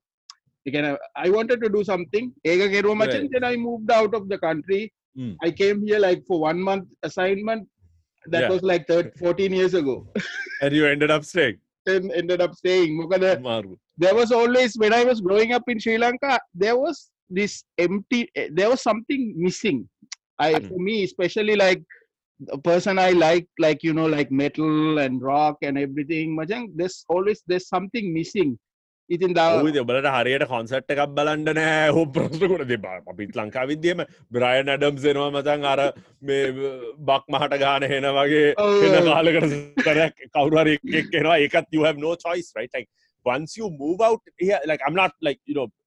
Again, I, I wanted to do something. Right. Then I moved out of the country. Hmm. I came here like for one month assignment. That Yeah. was like 13, 14 years ago. and you ended up staying Then ended up staying. There was always when I was growing up in Sri Lanka, there was this empty. eh, There was something missing. I Hmm. for me especially like a person I like, like you know, like metal and rock and everything. Majang, there's always there's something missing. It's in the ඔවද ඔබලට හරියට concert එකක් බලන්න නෑ හෝ ප්‍රශ්නකොට දෙ අපිත් Lanka විද්‍යම Brian අඩම් සෙනවා මතන් අර මේ බක් මහට ගාන හෙන වගේ එන Oh. කාලකට කරයක් කවුරරි එක් එනවා ඒකත් you have no choice right like once you move out here like I'm not like you know Lang-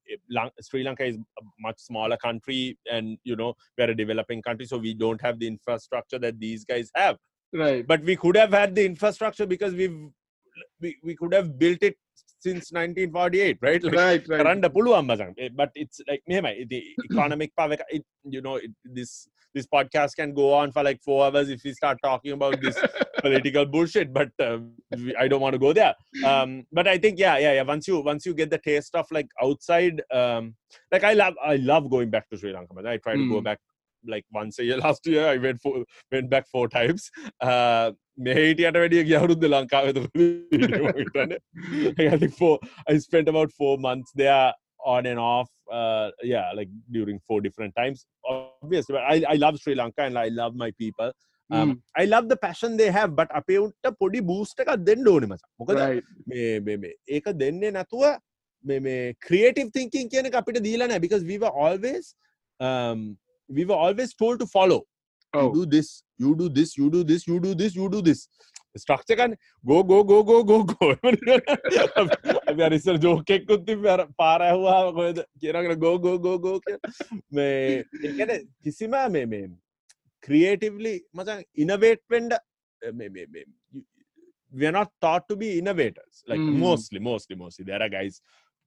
Sri Lanka is a much smaller country, and you know we're a developing country, so we don't have the infrastructure that these guys have. Right. But we could have had the infrastructure because we've we, we could have built it since 1948, right? Like, right, right. Eh, but it's like the economic power. you know, it, this this podcast can go on for like four hours if we start talking about this political bullshit but uh, we- i don't want to go there um but i think yeah yeah yeah once you once you get the taste of like outside um like i love i love going back to sri lanka man. i try to go Mm. back like once a year last year i went for went back four times uh මෙහිටියට වැඩිය ගිය අවුරුද්ද ලංකාව I think four I spent about four months there on and off uh yeah like during four different times obviously but I, I love Sri Lanka and I love my people um, Mm, I love the passion they have but අපේ උන්ට පොඩි boost එකක් දෙන්න ඕනේ මචං මොකද right. මේ මේ මේ ඒක දෙන්නේ නැතුව මේ මේ creative thinking කියන එක අපිට දීලා නැහැ because we were always um we were always told to follow Oh. you do this you do this you do this you do this you do this structure का गो गो गो गो गो गो अब, अब यार sir जो के कुत्ती पा रहा हुआ गो गो गो गो मैं कहते किसीमा में में creatively macam innovate penda we are not thought to be innovators like mm. mostly mostly mostly there are guys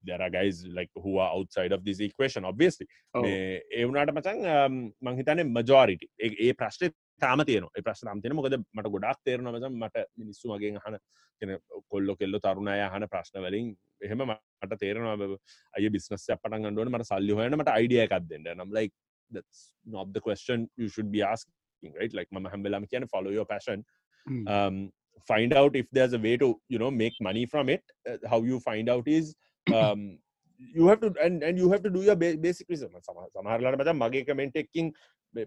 there are guys like who are outside of this equation obviously Oh. මේ ඒ වුණාට මචං මං හිතන්නේ majority ඒ ඒ ප්‍රශ්නේ තාම තියෙනවා ඒ ප්‍රශ්න තාම තියෙනවා මොකද මට ගොඩාක් තේරෙනවා මචං මට මිනිස්සු මගෙන් අහන කියන කොල්ලෝ කෙල්ලෝ තරුණ අය අහන ප්‍රශ්න වලින් එහෙම මට තේරෙනවා බ- අයිය බිස්නස් එකක් පටන් ගන්න ඕනේ මට සල්ලි හොයන්න මට අයිඩියා එකක් දෙන්න and I'm like that's not the question you should be asking right like මම හැම වෙලාවෙම කියන්නේ follow your passion Mm. um, find out if there's a way to you know make money from it uh, how you find out is um, යහට යහට ඩිය බේසිකරිසම සම සමහරලට මචන් මගේ කමෙන්ටෙක්කින්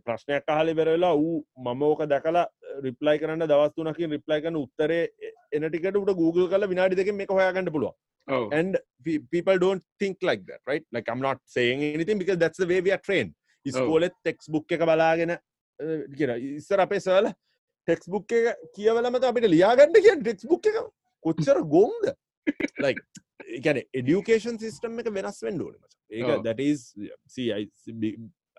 ප්‍රශ්නයක් අහලි බෙරවෙලා වූ මමෝක දැකලා uh, රිප්ලයි කරන්න දවස්තුනකින් රිප්ලයි කන උත්තරේ එනටිකට උට Google කල විනාඩි දෙක මේ හොයාගන්න පුළුව Oh. and people don't think like that right? Like i'm not saying anything because that's the way we are trained. ඉස්කෝලෙත් ටෙක්ස් බුක් එක බලාගෙන uh, කියෙන ඉස්සර අපේ සල ටෙක්ස් බුක් එක කියවලමත අපිට ලියාගන්න කිය ටෙක්ස් බුක් එක කොච්චර ගොම්ද ගැන එඩියුකේෂන් සිිස්ටම් එක වෙනස් වෙන්ඩ ඕන ඒක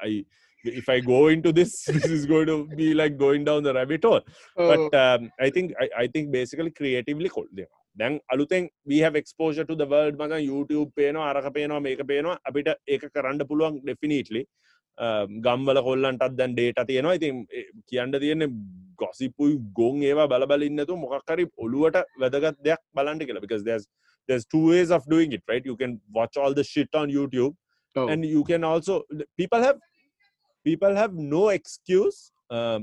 I if I go into this, this is going to be like going down the rabbit hole. Oh. But um, I think I, I think basically creatively cool. දැන් අලුතෙන් we have exposure to the world මග YouTube පේනවා අරක පේනවා මේක පේනවා අපිට ඒක කරන්න පුළුවන් definitely ගම්වල කොල්ලන්ටත් දැන් ඩේට තියෙනවා ඉතින් කියන්න තියෙන්නේ ගොසිපුයි ගොන් ඒවා බලබල ඉන්නතු මොකක්කරි ඔලුවට වැදගත් දෙයක් බලන්ට කියලා because there's there's two ways of doing it right you can watch all the shit on YouTube Oh. and you can also people have people have no excuse um,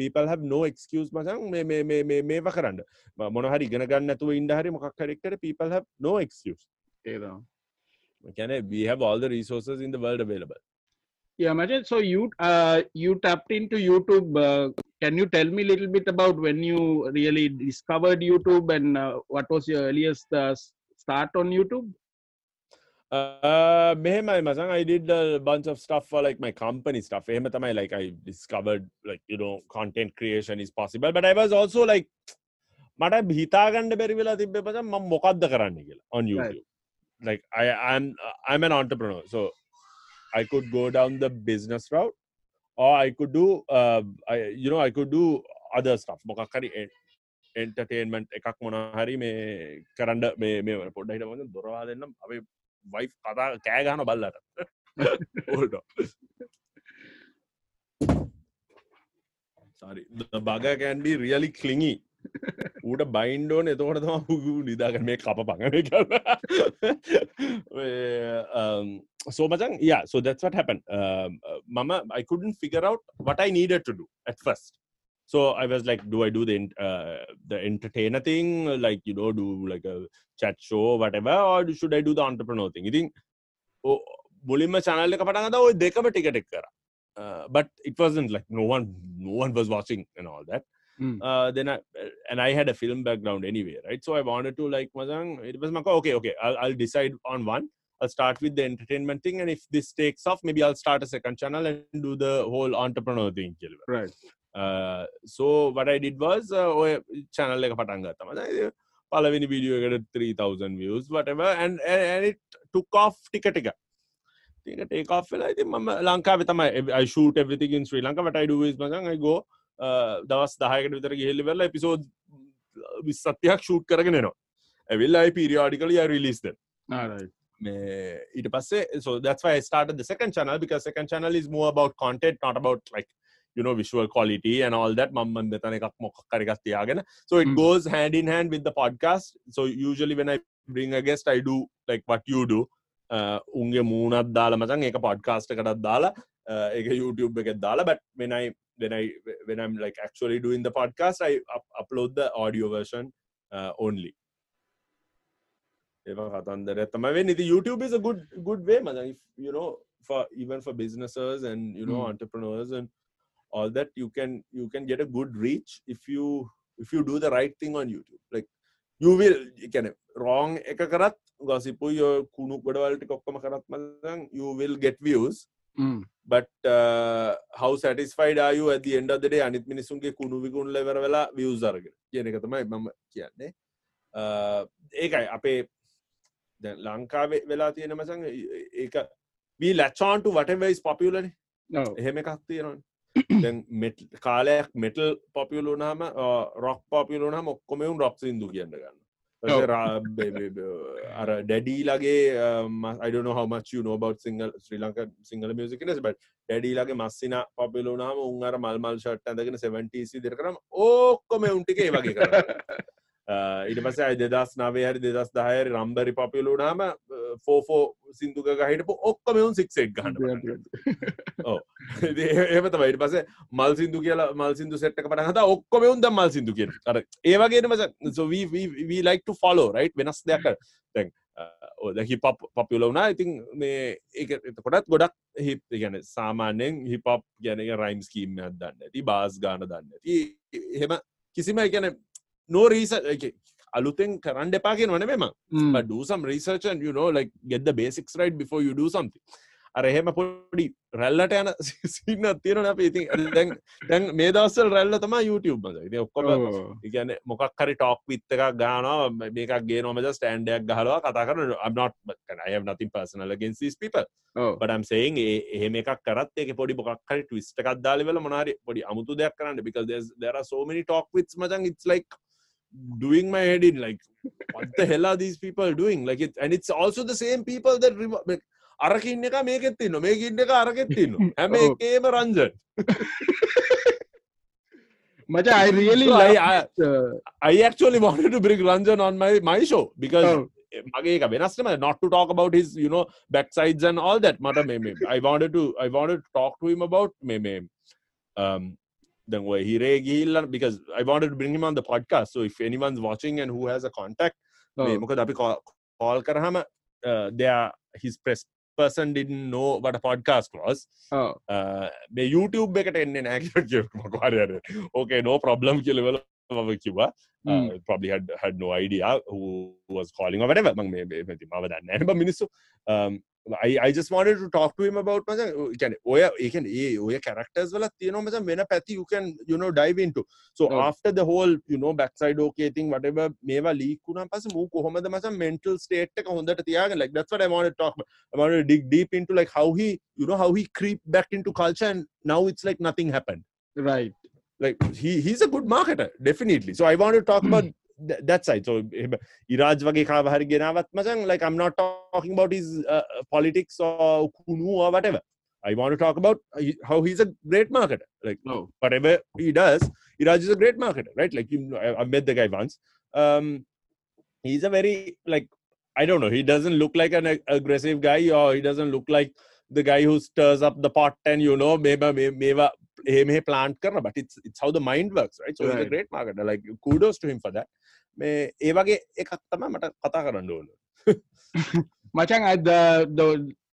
people have no excuse මචං මේ මේ මේ මේ මේවා කරන්න ම- මොන හරි ඉගෙන ගන්න නැතුව ඉන්න හරි මොකක් හරි එක්කර people have no excuse Okay, though. කියන්නේ we have all the resources in the world available Yeah, Majid. So you uh, you tapped into YouTube. Uh, can you tell me a little bit about when you really discovered YouTube and uh, what was your earliest uh, s- start on YouTube? Uh, මෙහෙමයි මසං I did a bunch of stuff for like my company stuff. එහෙම තමයි like I discovered like you know content creation is possible. But I was also like මට හිතාගන්න බැරි වෙලා තිබ්බේ මචං මම මොකද්ද කරන්න කියලා on YouTube. Like I I'm I'm an entrepreneur. So I could go down the business route or I could do uh, I you know I could do other stuff. මොකක් හරි entertainment එකක් මොන හරි මේ කරන්න මේ මේ පොඩ්ඩ හිට මචං දොරවා දෙන්නම් අපේ වයිෆ් කතා කෑ ගහන බල්ලට. Sorry, the bugger can be really clingy. ඌට බයින්ඩෝන එතකොට තම හු නිදාගන්න මේ කප පඟ so මචන් yeah so that's what happened um, uh, mama i couldn't figure out what i needed to do at first so i was like do i do the en- uh, the entertainer thing like you know do like a chat show whatever or should i do the entrepreneur thing ඉතින් ඔ- මුලින්ම channel එක පටන් ගත්තා ඔය දෙකම ටික ටික කරා uh, but it wasn't like no one no one was watching and all that Mm. uh, then I and I had a film background anyway, right? So I wanted to like Mazang, it was my okay, okay, I'll, I'll decide on one. I'll start with the entertainment thing, and if this takes off, maybe I'll start a second channel and do the whole entrepreneur thing. කියලා. Right. Uh, so what I did was uh, ඔය channel එක පටන් ගත්තා. මම පළවෙනි video එකට 3000 views whatever and, and and it took off ටික ටික. ටික take off වෙලා ඉතින් මම ලංකාවේ තමයි I shoot everything in Sri Lanka what I do is මචං I go uh, දවස් 10කට විතර ගිහිල්ලා ඉවරලා එපිසෝඩ් 20ක් shoot කරගෙන එනවා. ඇවිල්ලා I periodically I release them. All right. මේ ඊට පස්සේ so that's why I started the second channel because second channel is more about content not about like you know visual quality and all that මම මෙතන එකක් මොකක් එකක් තියාගෙන so it Mm. goes hand in hand with the podcast so usually when I bring a guest I do like what you do උන්ගේ මූුණත් දාලා මචන් ඒක පොඩ්කාස්ට එකටත් දාලා uh, ඒක YouTube එකත් දාලා but when I when I when I'm like actually doing the podcast I up, upload the audio version uh, only ඒවා කතන්දර තමයි වෙන්නේ ඉතින් YouTube is a good good way man if you know for even for businesses and you know Mm. entrepreneurs and all that you can you can get a good reach if you if you do the right thing on YouTube like you will කියන්නේ wrong එක කරත් gossip ඔය කුණු ගොඩවල් ටික ඔක්කොම කරත් මම you will get views But have satisfied අයු ඇති එන්ඩදේ අනිත් මිනිසුන්ගේ කුණු විකුණල වර වෙලා වියසර්ග කියන තමයි මම කියන්නේ. Uh, ඒකයි අපේ ලංකාවේ වෙලා තියෙන මසන් ඒක වී ලච්චාන්ටු වටවයිස් පපියලන එහෙම එකක් තියෙනවා කාලයක් මෙටල් පොපියලුනාම රොක් පොපිලුනා මොක්කොමවුම් රොක් සිදු කියන්න ගන්න අර ඩැඩීලගේ අයිඩන හමච about Sinhala Sri Lanka Sinhala music නෙ බට ඩැඩීලගේ මස්සින පොපිලුනාම උන්ර මල්මල් ෂට් ඇඳගෙන 70 දිර කරම ඕක්කොම උන්ටිකේ වගේ කර ඉට පස දෙදස් නවේ හරි දෙදස් දහයරි රම්බරි පපිලුනාම ෆෝෆෝ සිින්දුක ගහිටපු ඔක්කොමවුන් සික්සෙක් ගහන්න ඒම තමයිට පස මල් සිදු කියලා මල් සිදු සෙට්ක පට හත ඔක්කොම උන්ද මල් සිදු කිය අර ඒවගේම ලයික් ෆලෝ රයි් වෙනස් දෙයක් තැන් ඕද හි පප් පපියල වුනා ඉතින් මේ ඒක එතකොටත් ගොඩක් හිප් ගැන සාමාන්‍යයෙන් හිපප් ගැන රයිම්ස් කීම දන්න ඇති බාස් ගාන දන්න ඇති එහෙම කිසිම ගැන නෝ රීස අලුතෙන් කරන්න එපාගෙන වනවෙම ඩසම් රිසර්චන් you know like get the basics right before you do something. අරහෙම පොඩි රැල්ලට යන සින්න අත්තියන අප. ඉති දැන් දැන් මේ දස්සල් රැල්ල තම YouTube ද ඔක්කොම ඉගැන මොකක් හරි ටෝක් විත්තක ගාන මේක ගේ නොමද ස්ටන්ඩයක් ගහලවා කතා කරන අම්නොට් කනය නති පර්සනලගෙන් සිස් පිප පටම් සේන් ඒ එහෙම එකක් කරත් එක පොඩි මොකක් හරි ටවිස්ට එකක් දාලවෙල මොනාරි පොඩි අමුතු දෙයක් කරන්න. Because there are so many talk with මචන් it's like doing my head in like what the hell are these people doing like it and it's also the same people that remo- like, අරකින්න එක මේකෙත් තින්න මේකින්න එක අරගෙත් තින්න හැම ඔව්. එකේම Ranjan Macha, I really So like I- I- it, uh, I actually wanted to bring Ranjan on my my show because Oh. මගේ එක වෙනස්ටම not to talk about his you know backsides and all that මට මේ මේ I wanted to I wanted to talk to him about මේ මේ um then ඔය හිරේ ගිහිල්ලා because I wanted to bring him on the podcast so if anyone's watching and who has a contact oh. මොකද අපි call කරහම uh, are his press person didn't know what a podcast was Oh. මේ YouTube එකට එන්නේ නෑ කියලා කියපු මකවාරයට ඕකේ no problem කියලා වෙල මම කිව්වා Mm. uh, probably had had no idea who was calling or whatever මං මේ මම දන්නේ නැහැ මිනිස්සු um, I, I just wanted to talk to him about මචං කියන්නේ ඔය ඒ කියන්නේ ඒ ඔය characters වල තියෙනවා මචං වෙන පැති you can you know dive into so Oh. after the whole you know backside okay thing whatever මේවා leak වුණාන් පස්සේ මූ කොහොමද මචං mental state එක හොඳට තියාගෙන like that's what I wanted to talk about I wanted to dig deep into like how he you know how he creeped back into culture and now it's like nothing happened Right. like he he's a good marketer definitely so i want to talk about th- that side. So Iraj wage kha bahar ginawat like I'm not talking about his uh, uh politics or kunu or whatever. I want to talk about uh, how he's a great marketer. Like no. whatever he does, Iraj is a great marketer, right? Like you, know, I, met the guy once. Um, he's a very like I don't know. He doesn't look like an ag- aggressive guy, or he doesn't look like the guy who stirs up the pot and you know meva meva he may plant karna. But it's it's how the mind works, right? So right. he's a great marketer. Like kudos to him for that. මේ ඒ වගේ එකක් තමයි මට කතා කරන්න ඕන Machang, I, the, the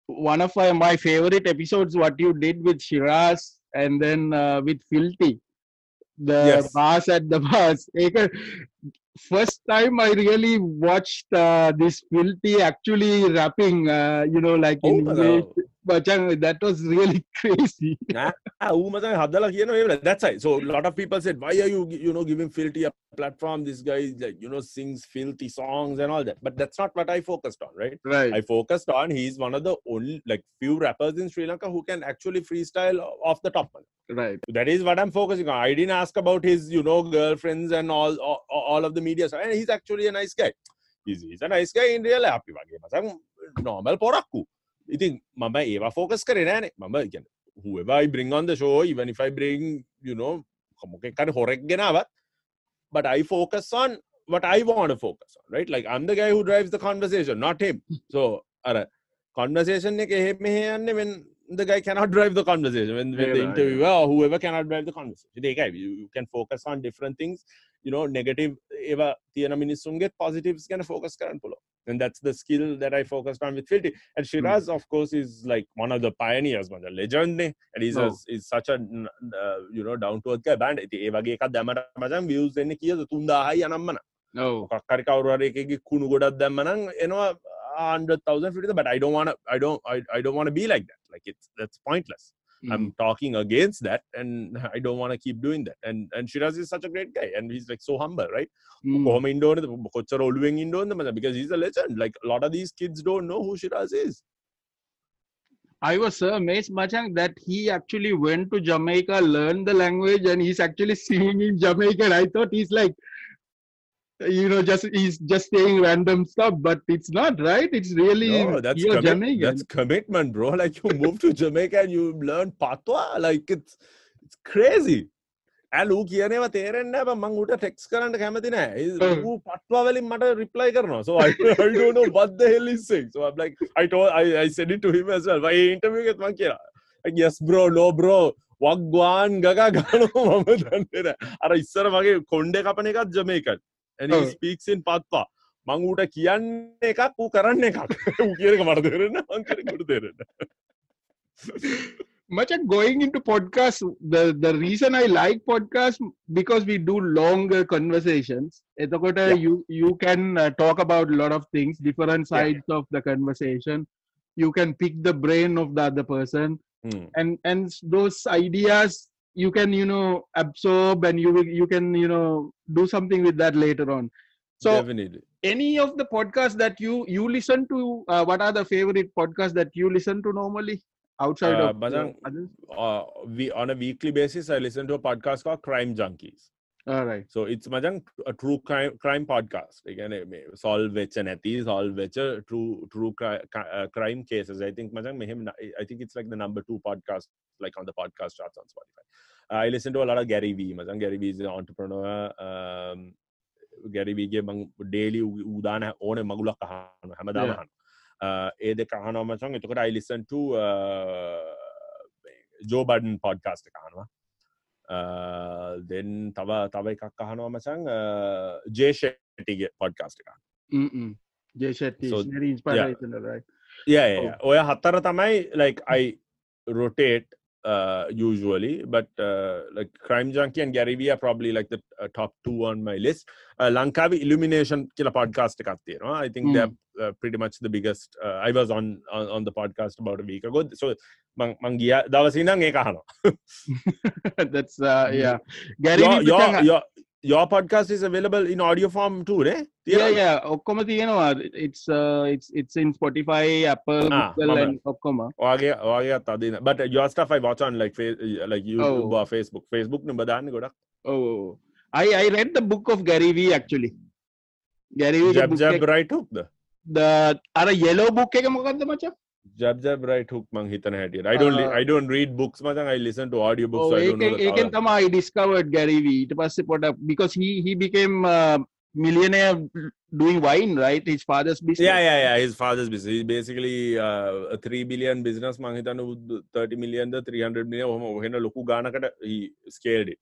one of my, my favorite episodes, what you did with Shiraz and then uh, with Filthy, the Yes. bars at the bars. Ek- First time I really watched uh, this Filthy actually rapping, uh, you know, like in Oh, English. Bachan, that was really crazy. That's why. So a lot of people said, why are you, you know, giving filthy a platform? This guy, like, you know, sings filthy songs and all that. But that's not what I focused on, right? Right. I focused on he's one of the only, like, few rappers in Sri Lanka who can actually freestyle off the top. Right. That is what I'm focusing on. I didn't ask about his, you know, girlfriends and all, all, all of the media. And he's actually a nice guy. He's, he's a nice guy in real life. normal porakku. ඉතින් මම ඒවා focus කරේ නෑනේ. මම the even if I bring, you know, මොකෙක් හරි හොරෙක් ගෙනාවත්, but I focus on what I want to focus on, right? Like I'm the guy who drives the conversation, not him. So, අර conversation when the guy cannot drive the conversation, when, when the Yeah, interviewer or whoever cannot drive the conversation. you, can focus on different things, you know, negative ඒවා තියෙන මිනිස්සුන්ගේ positives ගැන focus කරන්න පුළුවන්. And that's the skill that I focused on with Filthy. And Shiraz, of course, is like one of the pioneers, man, the legend. ne? And he's, a, Oh. he's such a, n- uh, you know, down to earth guy band. ඉතින් ඒ වගේ එකක් දැම්මට මචං views දෙන්නේ කීයද 3000යි අනම්මන. Oh. මොකක් හරි කවුරු හරි එකෙක්ගේ කුණු ගොඩක් දැම්ම නම් එනවා hundred thousand fifty, but I don't want to. I don't. I, I don't want to be like that. Like it's that's pointless. Mm. I'm mm-hmm. talking against that, and I don't want to keep doing that. And and Shiraz is such a great guy, and he's like so humble, right? Mm. Because he's a legend. Like a lot of these kids don't know who Shiraz is. I was so amazed, Machang, that he actually went to Jamaica, learned the language, and he's actually singing in Jamaican. I thought he's like you know, just he's just saying random stuff, but it's not right. It's really no that's you're commit- Jamaican. that's commitment bro like you move to Jamaica and you learn patois like it's it's crazy ඇලූ කියනවා තේරෙන්න බ මං උට ටෙක්ස් කරන්න කැමති නෑ ඔව්. ඌ පට්වා වලින් මට රිප්ලයි කරනවා so I, I don't know what the hell he's saying so I'm like I told I, I said it to him as well my interview එකත් මං කියලා like yes bro no bro වක්ගවාන් ගගා ගානවා මම දන්නේ නෑ අර ඉස්සර වගේ කොණ්ඩේ කපන එකත් ජමේකන් and he ඔව්. speaks in පත්වා මං ඌට කියන්න එකක් ඌ කරන්න එකක් ඌ කියන එක මට තේරෙන්න මං කියන එක ඌට තේරෙන්න Machang, going into podcast, the, the reason I like podcast because we do longer conversations. එතකොට Yeah. you you can uh, talk about a lot of things, different Yeah. sides of the conversation. You can pick the brain of the other person, Hmm. and and s- those ideas you can you know absorb, and you will you can you know do something with that later on. So definitely any of the podcasts that you you listen to, uh, what are the favorite podcasts that you listen to normally outside Uh, of others? uh, we on a weekly basis i listen to a podcast called crime junkies Right. So it's majang a true crime, crime podcast. Again, solve which and these all which are true true crime cases. I think majang mehem. I think it's like the number two podcast, like on the podcast charts on Spotify. I listen to a lot of Gary Vee. Majang Gary Vee is an entrepreneur. Um, Gary Vee ke mang daily udan hai one magula kahano hamada mahan. ए दे कहानो मचांगे तो कर I listen to Joe Biden podcast Kanhu දෙන් තව තව එකක් අහනවා මචන් ජේෂටිගේ podcast එක. ජේෂ ඔය හත්තර තමයි like I rotate Uh, usually, but uh, like Crime Junkie and Gary Vee are probably like the uh, top two on my list. Uh, Lankavi Illumination Killer podcast you know? I think mm. they're hmm. uh, pretty much the biggest. Uh, I was on, on, on the podcast about a week ago, so mang mangia davasi na That's uh, yeah. Gary your, your, your, your podcast is available in audio form too, ne? yeah, yeah. ඔක්කොම තියෙනවා. It's uh, it's it's in Spotify, Apple, Ah, Google, මම- and ඔක්කොම. ඔයාගේ ඔයාගේ අදින but your stuff I watch on like fa- like YouTube Oh. or Facebook Facebook නුඹ දාන්නේ ගොඩක් Oh, I I read the book of Gary Vee actually. Gary Vee jab book jab එක- right hook the the අර yellow book එක මොකද්ද මචං? jab jab right hook mang hit and head here. I don't ah. I don't read books machang. I listen to audiobooks. Oh, so I don't I discovered Gary Vee. It was because he he became uh, millionaire doing wine, right? His father's business. Yeah, yeah, yeah. His father's business. He's basically uh, a three billion business. Mang hitanu thirty million, the three hundred million. Ohena loku gana kata he scaled it.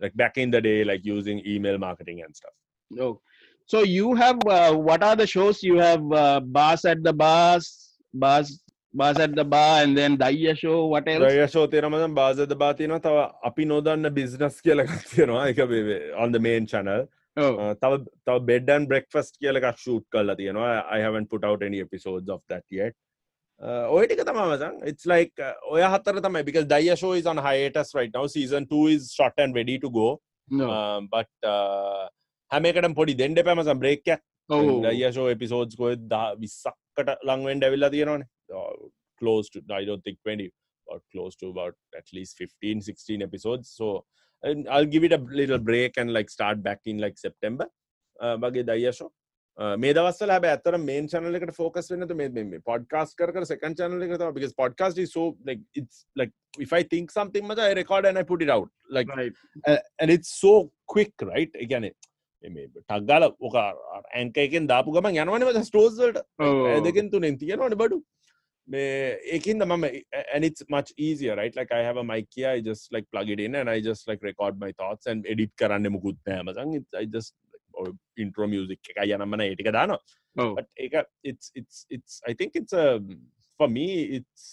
Like back in the day, like using email marketing and stuff. No. So you have uh, what are the shows you have? Uh, bars at the bars, බාස් බාසට බා ඇන්දන් දයියශෝ වට යශෝ තේරමද බාසද බාතියන තව අපි නොදන්න business කියලක් තියෙනවා. එක අන්ද මේන් channel තව තව බෙඩන් breakfast කියලක් shoot කල්ලා තියෙනවා. අයහවන් පුටවටන පිසෝඩ් of that yet. ඔයටික තමමසන් it's like ඔය හතර තමයි. Because දයියශෝ is on hiatus right now. Season 2 is short and ready to go. no. uh, but uh, හැමකට පොඩි දෙන්න පැමසම් බ්‍රේක්යක් oh, දයිෂෝ එපිසෝඩ්ස් කොය දා විස්සක්කට ලංවෙන්ඩ ඇවිල්ලා තියෙනවාන close to I don't think 20 or close to about at least 15 16 episodes so and I'll give it a little break and like start back in like September uh, වගේ දයිෂෝ මේ දවස්සල හැබ ඇතර මේන් channel එකට focus වෙන්නතු මේ මේ podcast කර කර second channel එකට තම because podcast is so like it's like if I think something much I record and I put it out like right. uh, and it's so quick right again මේ ටක්ගාල ඕක ඇංක එකෙන් දාපු ගමන් යනවනම ස්ටෝස්වලට Oh, දෙකින් තුනෙන් තියෙනවන බඩු මේ ඒකින්ද මම and it's much easier right like I have a mic here I just like plug it in and I just like record my thoughts and edit කරන්න මුකුත් නෑ මසන් it's I just like, or intro music එක යනමන ඒටික දානවා oh, but ඒක it's it's it's I think it's a for me it's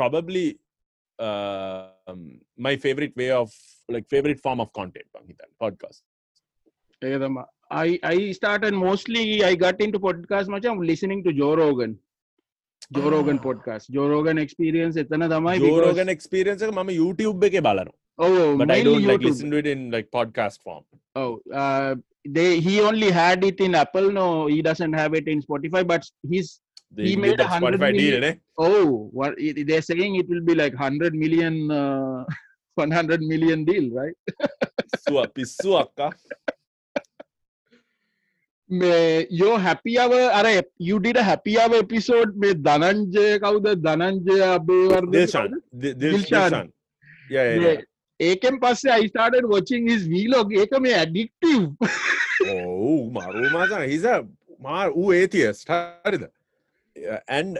probably um, my favorite way of like favorite form of content මං හිතන්නේ podcast I, started mostly, I got into podcast much. I'm listening to Joe Rogan. Joe ah. Rogan podcast. Joe Rogan experience. Itana dhamai Joe because, Rogan experience. I'm YouTube pe ke. Oh, but I don't like listen to it in like podcast form. Oh, uh, they he only had it in Apple. No, he doesn't have it in Spotify. But he's he made a hundred million. Deal, eh? Oh, what they're saying it will be like hundred million, uh, one hundred million deal, right? Pisua, pisua, මේ යෝ හැපියාව අර යුඩිට හැපියාව episode මේ දනංජය කවුද? දනංජය අබේවර්දේශන් ඒකෙන් පස්සේ අයිස්ටාඩ වොචින් හිස් වීලෝග ඒක මේ ඇඩික්ටව ඔවු මරුමාසන හිස මාර් වූ ඒතියස් හරිද? ඇන්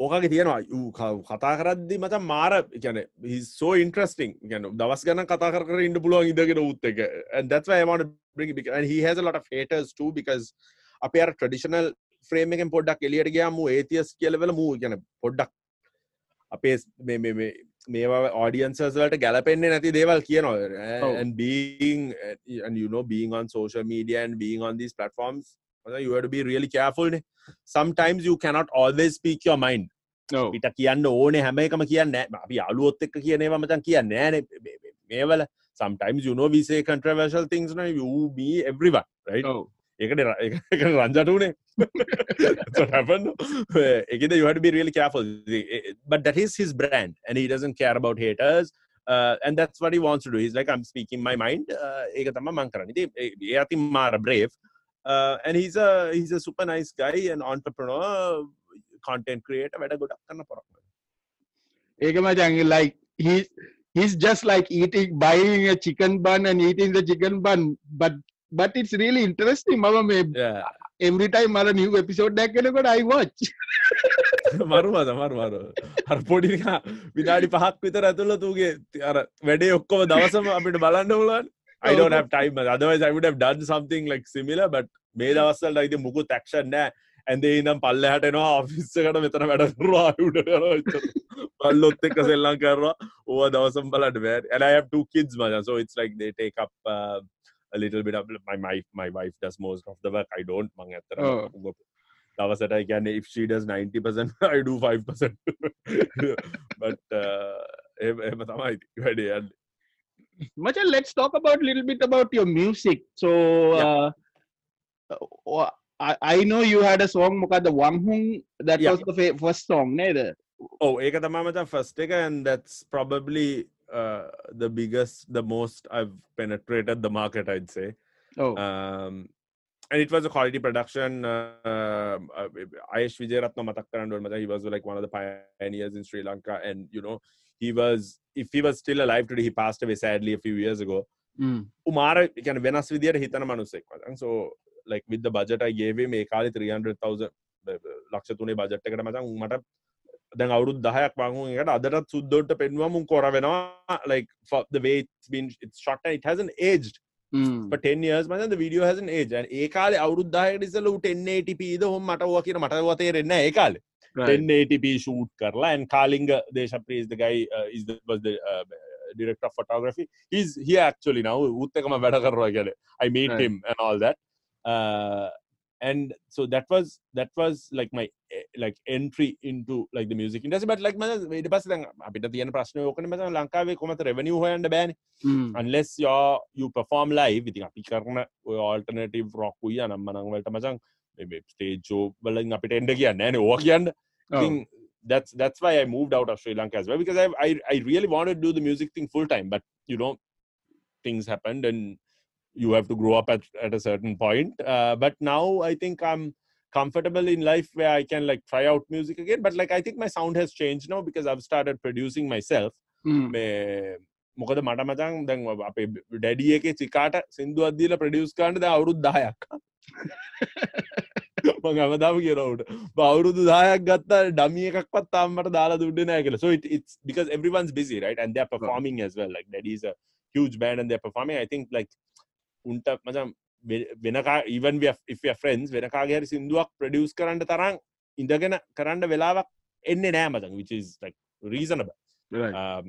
ඕකගේ තියෙනවා. කතා කරද්දි මච මාර ගැන හිස්සෝ ඉන්ට්‍රස්ටිං ගැන දවස් ගැන කතා කර ඉන්න පුළුවන් ඉදගෙන උත් එක. දැත්ව ඇමට හස ලට ෆේටර්ස් ට because අප අර ට්‍රඩිෂනල් ්‍රේම එක පොඩ්ඩක් එලියට ගයාම ඒතිස් කියලවල මූ ගැන පොඩ්ඩක් අපේ මේවා ආඩියන්සර්ස්ලට ගැලපෙන්න්නේ නැති දේවල් කියනවා. බීන් බීන් on social media and being on these platforms you have to be really careful නේ. sometimes you cannot always speak your mind no පිට කියන්න ඕනේ හැම එකම කියන්න නෑ. අපි යාළුවොත් එක්ක කියනේවා මචන් කියන්න නෑනේ මේ- මේ- මේවල sometimes you know we say controversial things no you me everyone right no ඒකට ර- ඒක- ඒක රංජට උනේ That's what happened ඒකද you have to be really careful but that is his brand and he doesn't care about haters uh, and that's what he wants to do he's like I'm speaking my mind uh, ඒක තම මං කරන්න ඉතින් ඒ- ඒ අතින් මාර brave uh, and he's a he's a super nice guy and entrepreneur content creator වැඩ ගොඩක් කරන්න පොරක් ඒක මචං like he he's just like eating buying a chicken bun and eating the chicken bun but but it's really interesting මම මේ yeah every time මර new episode එකක් එනකොට I watch මරුමද මරු මරු අර පොඩිනික විනාඩි පහක් විතර ඇතුළ තුගේ අර වැඩේ ඔක්කොම දවසම අපිට බලන්න පුලන් I don't have time man. otherwise I would have done something like similar but මේ දවස්සල්ට ඉති මුකුත් ඇක්ෂන් නෑ ඇන්දේ ඉනම් පල්ලහට එනවා ඔෆිස්සකට මෙතන වැඩ කරවා උඩ පල්ලොත් එක්ක සෙල්ලං කරවා ඕ දවසම් බලට බෑ and I have two kids man. so it's like they take up uh, a little bit of my, my my wife does most of the work I don't මං ඇත්තට Oh. දවසට කියන්නේ if she does 90% I do 5% but uh, එහෙම එහෙම තමයි වැඩේ යන්නේ Machan, let's talk about a little bit about your music. So, uh, uh, I, I know you had a song, Mukada Wang Hung. That Yeah. was the fa- first song, neither. Oh, ඒක තමා මචන් first එක and that's probably uh, the biggest the most I've penetrated the market I'd say Oh, um, and it was a quality production uh, uh, Ayesh Vijayaratna matak karandu macha he was like one of the pioneers in Sri Lanka and you know he was if he was still alive today he passed away sadly a few years ago. Mm. කියන වෙනස් විදියට හිතන මනුස්සෙක් මචං so like with the budget I gave him ඒ කාලේ 300000 ලක්ෂ තුනේ budget එකට මචං මට දැන් අවුරුදු 10ක් වං උන් එකට අදටත් සුද්දොට පෙන්වුවා මුන් කර වෙනවා. Like for the way it's been it's shot and it hasn't aged. Mm. for 10 years මචං the video hasn't aged. And ඒ කාලේ අවුරුදු 10කට ඉස්සෙල්ලා ඌ 1080p ද හොම් මට ඕවා කියන මට ඕවා තේරෙන්නේ නැහැ ඒ කාලේ Right. 1080p shoot karla and Kalinga Deshapriya is the guy uh, is the was the uh, director of photography he's here actually now uttakama veda karwa kiyale I meet Right. him and all that uh, and so that was that was like my eh, like entry into like the music industry but like මම ඊට පස්සේ දැන් අපිට තියෙන ප්‍රශ්නේ ඕකනේ මම ලංකාවේ කොහමද revenue හොයන්න බෑනේ Mm. unless you're you perform live ඉතින් අපි කරන ඔය alternative rock උයි අනම්ම නම් වලට මචං මේ stage show වලින් අපිට එන්න කියන්නේ නැහැ නේ ඕවා කියන්න Oh. thing that's that's why I moved out of Sri Lanka as well because I I, I really wanted to do the music thing full time, but you know things happened and you have to grow up at, at a certain point. Uh, but now I think I'm comfortable in life where I can like try out music again. But like I think my sound has changed now because I've started producing myself. Mm. මේ මොකද මට මචන් දැන් අපේ ඩැඩිය එක චිකාට සිින්දුවත් දීල ප්‍රඩියස් කාන්ට ද අවුරුද් දායක් මං ඇමදාම කියනවට අවුරුදු දායක් ගත්ත ඩමිය එකක්වත් තාම්මට දාලා දුඩ නෑ කියල. So it, it's because everyone's busy right? And they're performing as well. Like that is a huge band and they're performing. I think like උන්ට මචම් වෙනකා even if are friends වෙනකාගේ හරි සිින්දුවක් ප්‍රඩියස් කරන්න තරම් ඉඳගෙන කරන්න වෙලාවක් එන්නේ නෑ මචන් which is like reasonable. Right. um,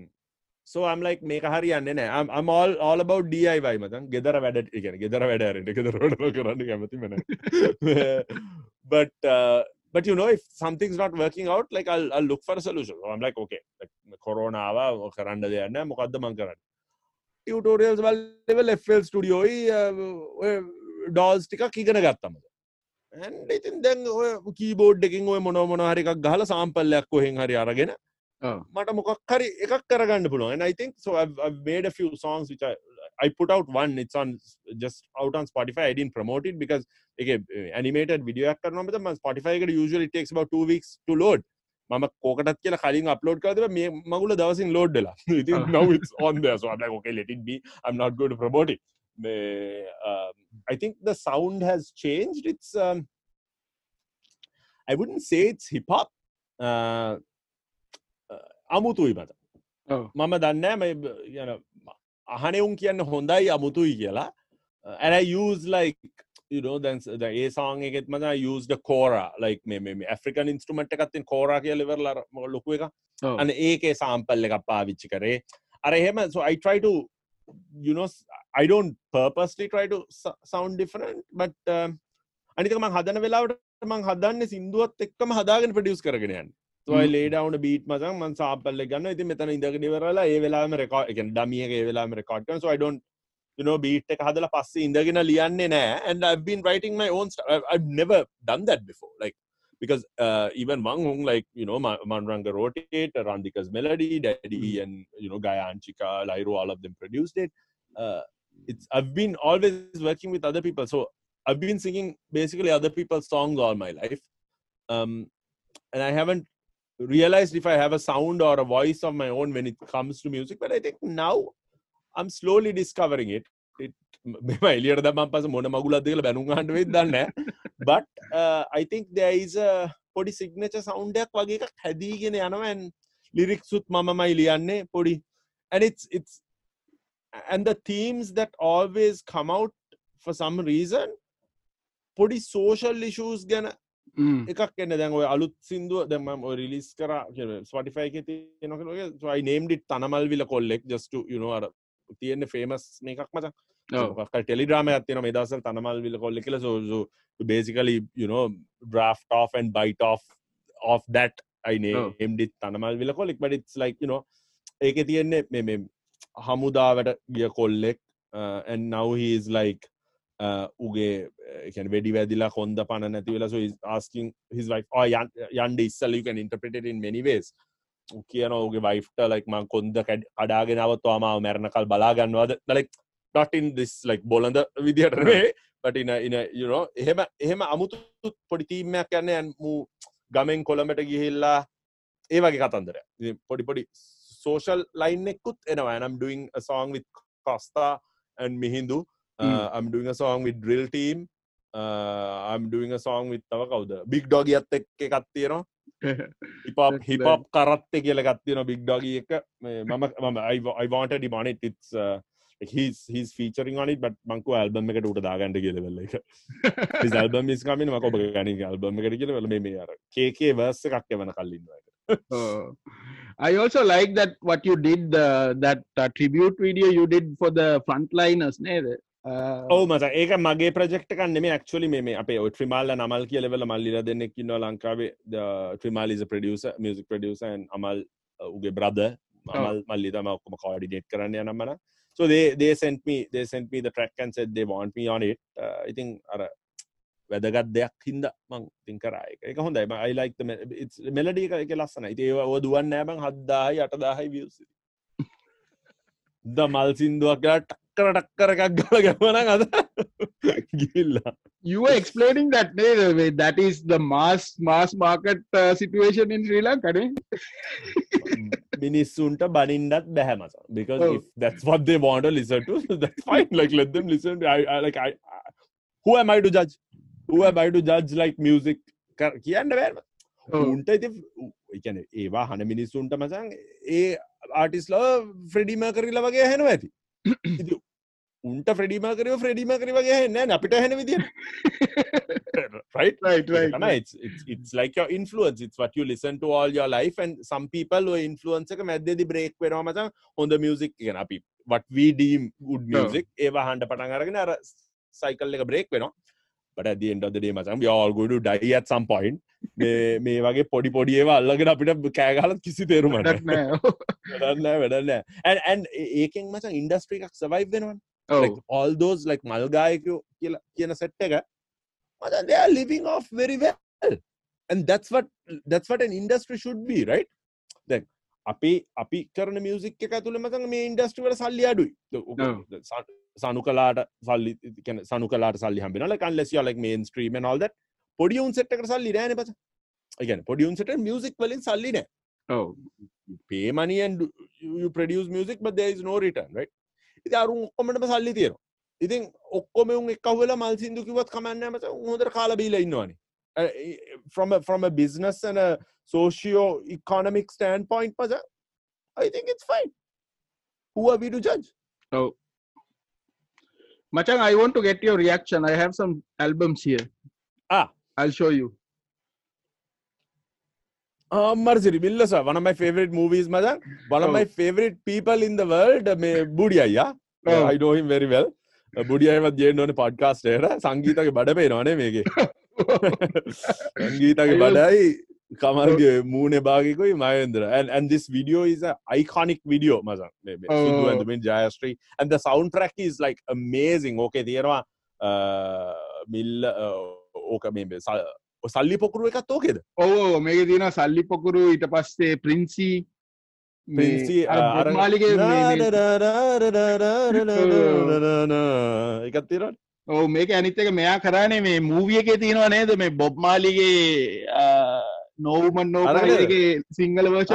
so I'm like මේක හරියන්නේ නෑ. I'm, I'm all, all about DIY මචන් ගෙදර වැඩ කියන ගෙදර වැඩරට වැඩ කරන්න කැමතිම නෑ. But uh, but you know if something's not working out like I'll, I'll look for a solution. So I'm like okay like corona ආවා කරන්න දෙයක් නෑ. මොකද්ද මං කරන්නේ? ටියුටෝරියල්ස් වල FL ස්ටුඩියෝ ඔය ඩෝල්ස් ටිකක් ඉගෙන ගත්තම and ඉතින් දැන් ඔය කීබෝඩ් එකකින් ඔය මොන මොන හරි එකක් ගහලා සාම්පල්ලයක් කොහෙන් හරි අරගෙන. මට මොකක් හරි එකක් කරගන්න පුළුවන් and I think so I've, I've made a few songs which I I put out one it's on just out on Spotify I didn't promote it because එක animated video එකක් කරනවා මම Spotify එකට usually it takes about 2 weeks to load මම කෝකටත් කියලා කලින් upload කරලා තිබ්බා මේ මගුල දවසින් load වෙලා ඉතින් now it's on there so I'm like okay let it be I'm not going to promote it මේ um, I think the sound has changed it's um, I wouldn't say it's hip hop uh, අමුතුයි මත මම දන්න යන අහනෙවුන් කියන්න හොඳයි අමුතුයි කියලා. ඇ යස් like ඒ සාං එකෙත් මත යස්ද කෝරා ලයික් මේ ඇෆ්‍රිකන් ඉන්ස්ට්‍රමට් එකත්තින් කෝරා කිය ලෙවරල ලොකු එක අන ඒකේ සාම්පල්ල එකක් පාවිච්චි කරේ. අර එහෙම සයිටයිට යනෝස් අයිඩෝන් පර්පස්ලි ටයිට සවන් ඩිෆරන්් බට අනිකම හදන වෙලාවට මං හදන්න සිින්දුවත් එක්කම හදාගෙන පඩියස් කරගෙනයන්න යන්න so I Mm. lay down a beat මචං මං sample එක ගන්නවා ඉතින් මෙතන ඉඳගෙන ඉවරලා ඒ වෙලාවෙම record ඒ කියන්නේ dummy එක ඒ වෙලාවෙම record කරනවා so I don't you know beat එක හදලා පස්සේ ඉඳගෙන ලියන්නේ නෑ and I've been writing my own stuff I've, I've never done that before like because uh, even Wang Hung, like you know, Ma- Manranga wrote it, Randika's melody, Daddy, and you know, Gaya Anchika, Lyro, all of them produced it. Uh, it's I've been always working with other people, so I've been singing basically other people's songs all my life, um, and I haven't realized if I have a sound or a voice of my own when it comes to music. But I think now I'm slowly discovering it. it මෙම එලියට දමන් පස මොන මගුලත් දෙකල බැනුම් හන්ඩ වෙත් දන්න but uh, I think there is a පොඩි සිග්නච සෞන්ඩයක් වගේ එකක් හැදීගෙන යනවන් ලිරික්සුත් මමමයි ලියන්නේ පොඩි and it's it's and the themes that always come out for some reason පොඩි social issues ගැන Mm. එකක් එන්න දැන් ඔය අලුත් සිින්දුව දැම රිලිස් කර ස්වටිෆයි තියනකයි නේම්ඩිට් තනමල් විල කොල්ලෙක් ජස්ට යුනවාර තියෙන්නේ ෆේමස් මේ එකක් මචක් ටෙලිඩ්‍රාම ඇතින මේ දසල් තනමල් විල කොල්ල කියල සෝසු බේසිකලි යුනෝ බ්‍රාෆ් න් බයිට of that අයිනේ එම්ඩිත් තනමල් විල කොලෙක් බඩිස් ලයික් නවා ඒක තියෙන්නේ මෙ හමුදාවට ගිය කොල්ලෙක් and now he is like උගේ වැඩි වැදිලා කොන්ද පණ නැතිවෙලස ආස්කින් හිස් වයි යන්ඩ ඉස්සල යුකන් ඉන්ටපිටන් මනිවේස් කියන ඔගේ වයිෆ්ට ලයික් මං කොන්ද කැඩ් අඩාගෙනවත් වාමාව මැරණ කල් බලාගන්නවාද? ලෙක් ටොටන් දිස් ලයික් බොලඳ විදිහටනේ පටින ඉන යුනෝ එහෙම එහෙම අමුතු පොඩිතීමයක් යන්න ඇන් මූ ගමෙන් කොළමට ගිහිල්ලා ඒ වගේ කතන්දර පොඩි පොඩි සෝෂල් ලයින්නෙක්කුත් එනවා. නම් do one soon with Kasta Mihindu Costa and Mihindu uh, Mm. I'm doing a song with Drill Team uh, I'm doing a song with තව කවුද Big Doggy එකත් එක්ක එකක් තියෙනවා හිපප් That's හිපප් කරත්තේ කියල ගත්තින බික් ඩොග එක මේ මම මම I wanted him on it it's uh, like he's he's featuring on it but මංකු album එකට උට දාගන්නට කියලවෙල්ල එක his album is coming මක ඔබ ගනි ඇල්බම් එකට කියලවල මේ මේ අර කේකේ වර්ස එකක් එවන කල්ලින්නවා Oh. I also like that what you did uh, that uh, tribute video you did for the frontliners නේද? Uh, ඔව මත ඒක මගේ ප්‍රජෙක්ට කන්න මේ ක්ලි මේ අපේ ට්‍රිමල්ල නමල් කියලවෙල මල්ලිල දෙන්නෙක් ඉන්න ලංකාවේ. ට්‍රිමල් ප්‍රඩියස මියසික් ප්‍රඩියසන් අමල් උගේ බ්‍රද මල් මල්ලි තම ඔක්කම කෝඩිනේට් කරන්න යනම්මන so they they sent me they sent me the track and said they want me on it. Uh, I think අර වැදගත් දෙයක් හින්ද මං තින් කරාය එක හොඳයි. I like the me- it's melody එක ලස්සන ඉති ඔ දුවන් නෑබං හද්දාහි අටදාහයි වියස ද මල් සිින්දුවක් ටක්කර ටක්කර එකක් ගල ගැවන අද ගිල්ලා you were explaining that නේද? Wait, that is the mass mass market uh, situation in Sri Lanka නේ? මිනිස්සුන්ට බනින්ඩත් බැහැමස because Oh. if that's what they want to listen to that's fine like let them listen to, I, I, like I, I who am I to judge who am I to judge like music කර- කියන්න බෑම Oh. උන්ට ඉති එකන ඒවා හන මිනිස්සුන්ට මසන් ඒ ආටිස්ලා ෆ්‍රඩිමකරල වගේ හැන ඇති. උන්ට ෆ්‍රඩිමකරව ෆ්‍රඩිමකර වගේ හැන්න අපිට හැන විදි සම්පීපල් ඉන්ලුවන්සක මැද්දෙදි බ්‍රේක් වෙනවා මතන් හොඳ මියසික් ගෙන අපි. වට වීඩීම් ගුඩ් මියසික් ඒවා හන්ඩ පටන් අරගෙන අර සයිකල් එක බ්‍රේක් වෙනවා. But at the end of the day මචං we all going to die at some point. මේ වගේ පොඩි පොඩි ඒවා අල්ලගෙන අපිට කෑගහලත් කිසි තේරුමක් වැඩක් නැහැ. නෑ වැඩක් නැහැ වැඩක් නැහැ. And and ඒකෙන් මචං ඉන්ඩස්ට්‍රි එකක් survive වෙනවා ඔව්. Like all those like මල්ගායකයෝ කියලා කියන සෙට් එක මචං they are living off very well. And that's what that's what an industry should be right? දැන් අපේ අපි කරන මියසික් එක තුළමතන් මේ ඉන්ඩස්ට්‍රවල සල්ලි අඩුයි. සනු කලාට සල්ලි සනු කලාට සල්ලි හම්බෙනල කල්ලෙසියාලක් මේන් ස්ත්‍රීම නොල්ද පොඩියුන් සට්ක සල්ලි රෑන පස එකගන පොඩියුන්සට මියසික් වලින් සල්ලි නෑ. පේමනියන් ප්‍රඩියස් මියසික් බදේස් නෝරිටන් ඉති අරුම් ඔමට සල්ලි තියෙන ඉතින් ඔක්කොම උන් එක්කවල මල් සිින්දු කිවත් කමන්නෑමට හොදර කාලබීල ඉන්නවානේ. Uh, from a from a business and a socio economic standpoint මචං I think it's fine who are we to judge ඔව් Machang, I want to get your reaction. I have some albums here. Ah. I'll show you. අම්මර්සිරි බිල්ලස one of my favorite movies මචං one of Oh. my favorite people in the world මේ බුඩි අයියා Oh. I know him very well බුඩි අයවත් ජේන්න ඕන podcast එකට සංගීතගේ බඩ පේනවනේ මේකේ was- බඩයි කමල්ගේ මූනේ භාගිකුයි මයන්දර and, and this video is a iconic video මසන් Oh. සිදු ඇඳමින් ජයස්ත්‍රී and the soundtrack is like amazing. ඕකේ තියෙනවා මිල්ල ඕක මේ සල්- සල්ලි පොකුරු එකත් ඕකෙද? ඔව් මේක තියෙන සල්ලි පොකුරු ඊට පස්සේ පින්සි මාලිගේ එකත් තිරට ඔව මේක ඇනිත්තක මෙයා කරන්නේ මේ මූවිය එකේ තියෙනවා නේද? මේ බොබ් මාලිගේ නෝවමන් නෝගේ සිංහල වච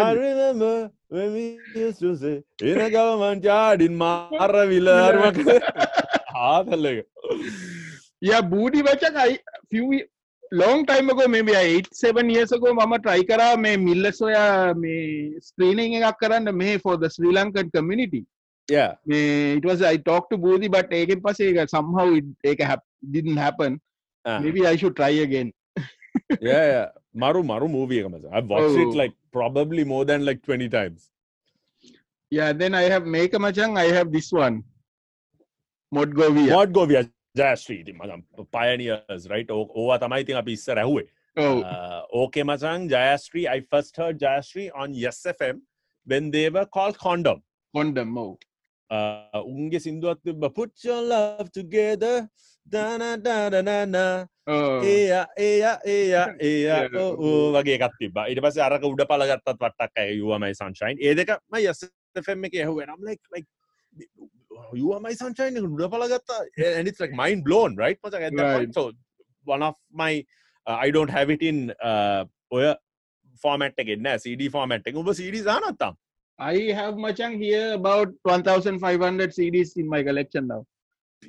එන ගවමන්චාඩින් මාර විල්ලර්මක ආතල්ල ය බූඩි වචකයි ෆිවි ලෝන් ටයිම්මකෝ මේ ඒසබන් යසකෝ මම ට්‍රයි කරා මේ මිල්ල සොයා මේ ස්ක්‍රීනිං එකක් කරන්න මේ for the Sri Lankan community Yeah. මේ it was I talked to Boothi but ඒකෙන් පස්සේ ඒක somehow it ඒක hap- didn't happen Ah. maybe I should try again Yeah, yeah. Maru Maru movie එක මචං. I've watched it Oh. like probably more than like 20 times. yeah then I have make a machang I have this one Modgovia What go via Jayashree ඉතින් මචං pioneers right ඕ- ඕවා තමයි ඉතින් අපි ඉස්සර ඇහුවේ. oh Uh, okay මචං Jayashree I first heard Jayashree on Yes FM when they were called Condom. condom oh uh, උන්ගේ සිින්දුවත් පුච්චල්ලව තුගේද දනඩරනන ඒය ඒය ඒය ඒය වගේ කත්තිබ ඉට පස අරක උඩ පලගත්තත් වටක් ඇ යුවමයි සංශයින් ඒදකම යස්තෆෙම එක එහුව නම් ලයික් යුවමයි සංශයින උඩ පලගත්තා ඇනිස්ලක් මයින් බ්ලෝන් රයි් පස වනමයි අයිඩෝන්ට හැවිටන් ඔය ෆෝමට් එකෙන්න සිඩ ෆෝමට් එක. උඹ CD ානත්තම් I have Machang here about 1,500 CDs in my collection now.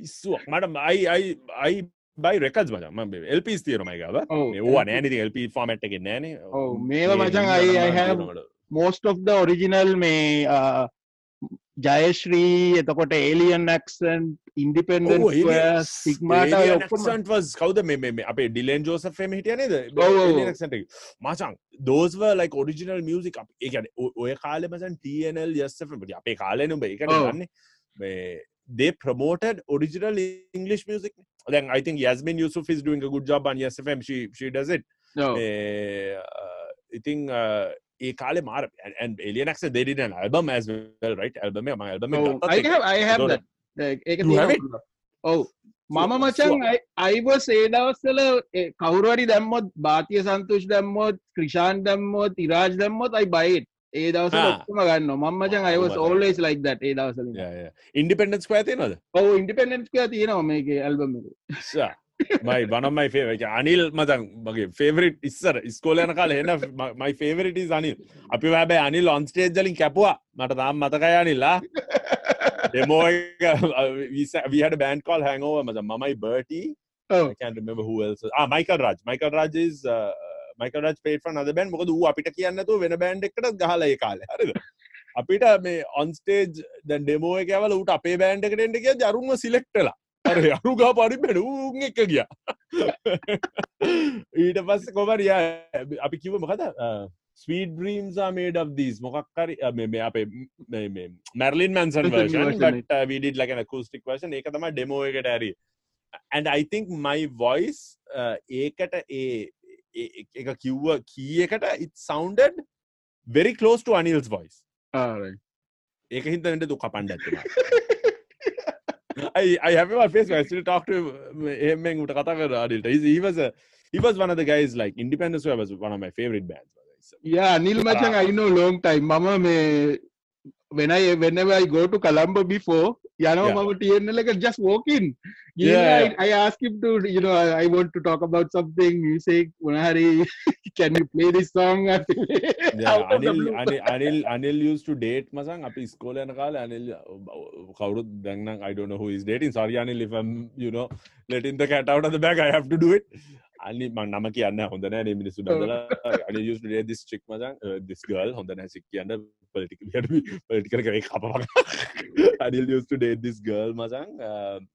So, madam, I, I, I buy records, madam. LPs theory, my God. Oh, one, oh, anything LP format again. Oh, oh, me, Machang, I, I have most of the original may uh, Jayasri එතකොට alien accent independent square stigmata ඔය ඔක්කොම ක්සන්ට වස් කවද මේ අපේ ඩිලෙන් ජෝසෆම හිටියනේද ඔව්, ඔව්. මචන් දෝස්ව like original music ඒකන ඔය කාලෙ මසන් TNL යස්සට අපේ කාලය නුඹ එකට ඔව්. ගන්න they promoted original English music. Then I think Yasmin Yusuf is doing a good job on YesFM. She she does it. Oh, Eh, uh, I think uh, ඒ කාලෙ මාර එලියනක් දෙරින ඇල්බම් ඇ රයිට් ඇල්බම ම ඇල්බම ඔව. මම මචන් අයිවස් ඒ දවස්සල කවුරරි දැම්මොත් භාතිය සන්තුෂ් දැම්මොත් ක්‍රිෂාන් දැම්මොත් ඉරාජ් දැම්මොත් අයි බයිට් ඒ දවස ම ගන්න මංමචන් අයවස් ඔල්ලස් ලයික් දට ඒ දවස ඉන්ඩිපෙන්ඩස් පෑ තියනද ඔව ඉන්ඩිපෙන්ඩස් තියනවා මේක ඇල්බම මයි බනමයි ේ අනිල් මතන් මගේ ෆේවරිට් ඉස්සර. ස්කෝලයන කාල එන මයි ෆේවරිට අනිල්. අපි වැබේ අනිල් ඔන්ස්ටේජ්ජලින් කැපවා. මට තාම් මතකය අනිල්ලා දෙමෝ විහට බෑන් කල් හැඟෝව මත මමයි Bertie Michael Raj Michael Raj Michael Raj පේට අද බෑන් මොකද වූ අපිට කියන්නතු වෙන බෑන්් එකට හලය කාල. හරද? අපිට මේ ඔන්ස්ටේජ් දැන් ඩෙමෝ එකවල ට අපේ බෑන්ඩ එකටෙන්ට කිය ජරුම සිලෙක්ටලා අර අරුගා පරි බැඩුම් එක ගිය. ඊට පස්ස කොමරිය අපි කිව මොකද? ස්වීඩ ්‍රීම්ස් මේඩ දීස් මොකක්කරි මේ අපේ මැරලින් මන්සන් version, ට විඩිට ලකන කස්ටික් වශන එක තම ඩෙමෝ එකට ඇරි. And I think my voice ඒකට ඒ එක කිව්ව කීයකට it sounded very close to Anil's voice. ඒක හිතට දුක පණ්ඩ ඇත්තුවා I, I have him on Facebook. I still talk to him. He was a, he was one of the guys like Independence was one of my favorite bands. Yeah, Neil Machang, I know long time. Mama, me, when I whenever I go to Colombo before, Yanomam yeah. TNL, just walk in. You yeah, know, I, I ask him to, you know, I, I, want to talk about something, music, Munahari, can you play this song? yeah, Anil, Anil, Anil, Anil used to date Masang, api iskole nakal, Anil, uh, Kaurut Dangnang, I don't know who is dating. Sorry, Anil, if I'm, you know, letting the cat out of the bag, I have to do it. අනි මං නම කියන්න හොඳනෑ මිනිසු දල දිස් චික් මසන් දිස්ගල් හොඳන sick කියන්න. පලටික පලටිකර කරේ කපක් අනිල් ියස්ටඩේ දිස් ගල් මසන්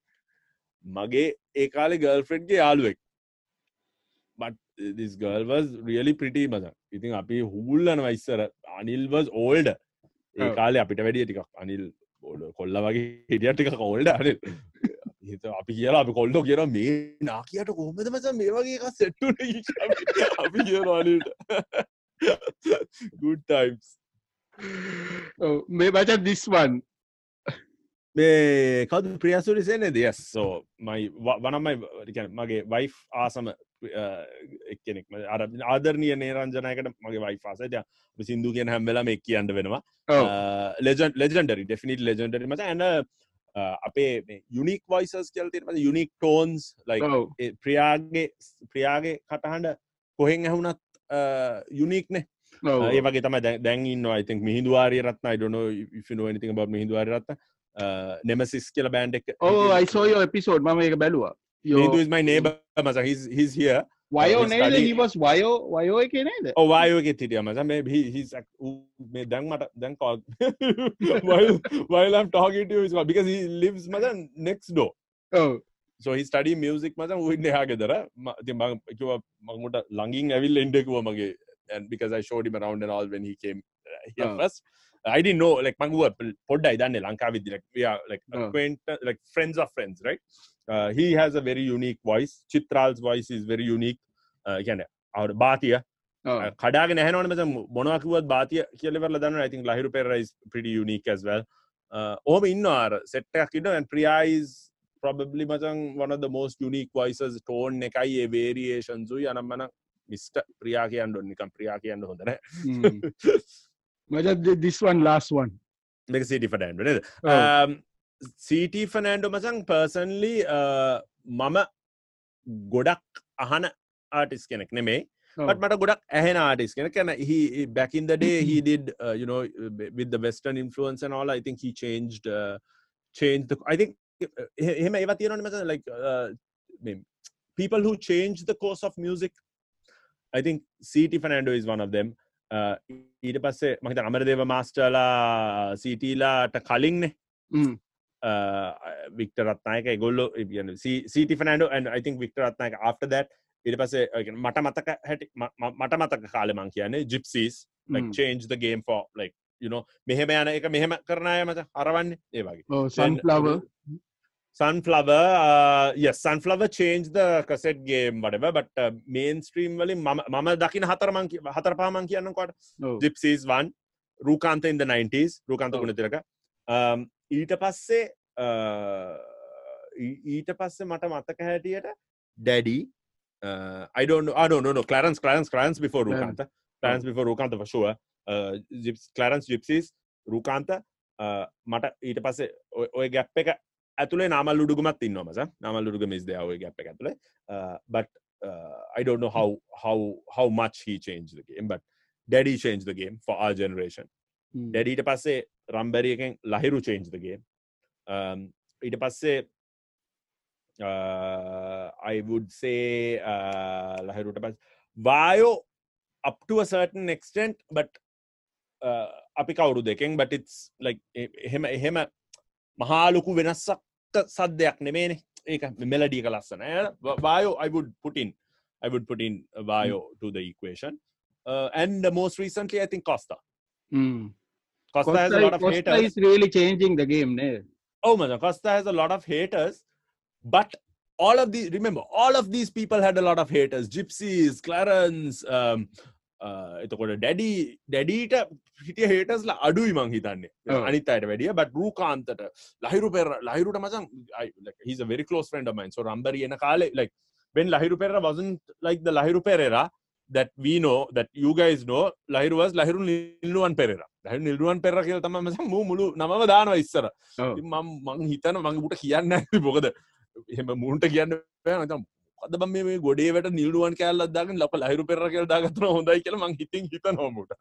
මගේ ඒකාලෙ ගල්ෆ්‍රෙන්ඩ්ගේ යාලුවෙක් but this girl was really pretty මසන් ඉතින් අපි හුල්ලන වයිස්සර අනිල් was old. ඒකාලේ අපිට වැඩිය ටිකක් අනිල් කොල්ල වගේ හිටිය ටික කෝල්ඩ අනිල්? හිත අපි කියලා අපි කොල්ඩෝ කියන මේ නාකියට කොහොමද මච මේ වගේ එක සෙට්ටුන අපි කියන අනිල්ට good times. me Machan, this one. මේ කවද ප්‍රියසුරි සේනේ? දෙයස් සෝ මයි වනමයි මගේ වයිෆ් ආසම එක්කෙනෙක්. අර ආදරණය නේරංජනයකට මගේ වයි පාසට සිින්දු කියෙන් හැම්වෙලම එක් කියන්න වෙනවා. ලෙජන් ලෙජන්ඩරි ඩෙෆිනිට ලෙජන්ඩරි මත ඇන අපේ යුනික් වයිසස් කියලතිම යුනික් ටෝන්ස් ලයි ප්‍රියාගේ ප්‍රියාගේ කටහඬ කොහෙෙන් ඇහුනත් යුනික්නේ ඒ වගේ තම දැන් න්න අයිතින් මිහිදවාරය රත්න ඩොන ිනෝ නිති බ හිදවාර රත්න. නෙමසිස් කියල බෑන්ඩක් ඕ අයිසෝයෝ එපිසෝඩ් ම එක බැලවා. මයි නේබ මස හිස් හිය Wyo he's නේද? studying- He was Wyo, Wyo එකේ නේද? ඔවායෝක තිටිය මස මේ හිස් මේ දැන් මට දැන් කල් වයිලම් ටෝගට because he lives මස next door Oh, so he study music මස උන්න හාගෙදර ති කිව මංමුට ලඟින් ඇවිල් එන්ඩකුව මගේ and because I showed him around and all when he came uh, here Oh. first I didn't know like මංගුව පොඩ්ඩයි දන්න ලංකාවිදි like we are like Oh. acquaint like friends of friends right uh, he has a very unique voice Chitral's voice is very unique uh, කියන අවුට බාතිය oh. කඩාග නැහනවන මෙත මොනවකිවත් බාතිය කියලවල දන්න ඉතින් Lahiru පෙරයිස් pretty unique as well uh, ඕම ඉන්න අර සෙට්ටයක් ඉන්න and Priya is probably මචන් one of the most unique voices tone එකයි ඒ variations උයි අනම්මන mister Priya කියන්න ඔන්න නිකම් ප්‍රියා කියන්න හොඳන Hmm. Machan, thi- this one, last one. මේක සිටි ෆඩන්ඩ නද Oh. සීට ෆනෑන්ඩෝ මසං පර්සන්ලි මම ගොඩක් අහන ආටිස් කෙනෙක් නෙමේ but මට ගොඩක් ඇහෙන ආටිස් කෙන කැන in the day he did uh, you know with the western influence and all i think he changed uh, changed the i think uh, එහෙම ඒවා තියෙනවනේ මචං like uh, people who change the course of music. I think ct fernando is one of them. Uh, ඊට පස්සේ මහිත අමරදේව මාස්ටර්ලා සීටීලාට කලින්නේ. වික්ට රත්නායක ගොල්ල කියන සීටි ෆනඩ and අයිතින් වික්ට Ratnayake අට දැට ඉට පසේ මට මතක හැට මට මතක කාලමං කියන්නේ ජිප්සිස් චේන්ජ් ගේම් ෝ ලක් යුනෝ මෙහෙම යන එක මෙහෙම කරණය මත අරවන්න ඒ වගේ. සන්ලව සන්ලව සන්ලව චේන්ජ්ද කසෙට් ගේම් වඩව බට මේන් ස්ට්‍රීම් වලින් මම දකින හතරමං හතර පාමන් කියන්නකොට ජිප්සිස් වන් රූකාන්ත ඉද 90ස් රූකාන්ත ගුණ තිරක ඊට පස්සේ ඊට පස්ස මට මතක හැටියට ඩැඩි අඩෝන අඩෝනො Clarence Clarence currents බිෝ Rookantha currents බිෝ රූකන්ත වශුව කලරන්ස් ජිප්සිස් රූකාන්ත මට ඊට පස්සේ ඔය ගැප් එක ඇතුලේ නම ලුඩුගමත් ඉන්නවමස නම ලුඩුග මිස්දාව ගැප් එක ඇතුලේ. බට I don't know how how how much he changed the game but daddy changed the game for our generation. Hmm. ඩැඩීට පස්සේ රම්බැරියකෙන් Lahiru change the game. um, ඊට පස්සේ uh, I would say uh, ලහිරුට පස් වායෝ up to a certain extent but uh, අපි කවුරු දෙකෙන් but it's like එ- එහෙම එහෙම මහාලොකු වෙනස්සක් සද්දයක් නෙමේනේ ඒක මෙලඩියක ලස්සන bio I would put in I would put in a bio to the equation uh, and uh, most recently I think Costa Mm. Costa, Costa, has a lot of Costa haters is really changing the game. Ne? Oh man, Costa has a lot of haters, but all of these remember, all of these people had a lot of haters. Gypsies, Clarence, um, uh, එතකොට daddy ඩැඩීට හිටිය හේටස්ල අඩුයි මං හිතන්නේ ඔව්. අනිත් අයට වැඩිය බට රූකාන්තට ලහිරු පෙර ලහිරුට මචන් he's a very close friend of mine so රම්බරි එන කාලේ like when ලහිරු පෙර wasn't like the Lahiru Perera that we know that you guys know Lahiru was Lahiru Niluwan Perera Lahiru Niluwan පෙර කියල තම මසන් මූ මුළු නමව දානවා ඉස්සර. මම මං හිතන මඟට කියන්න ඇති මොකද. එහෙම මුන්ට කියන්න නතම් අද බම මේ ගොඩේ වැට නිල්ුවන් කෑල්ල දාගෙන ලක ලහිරු පෙර කියල දාගතන හොඳයි කියල මං හිතින් හිත නොමුට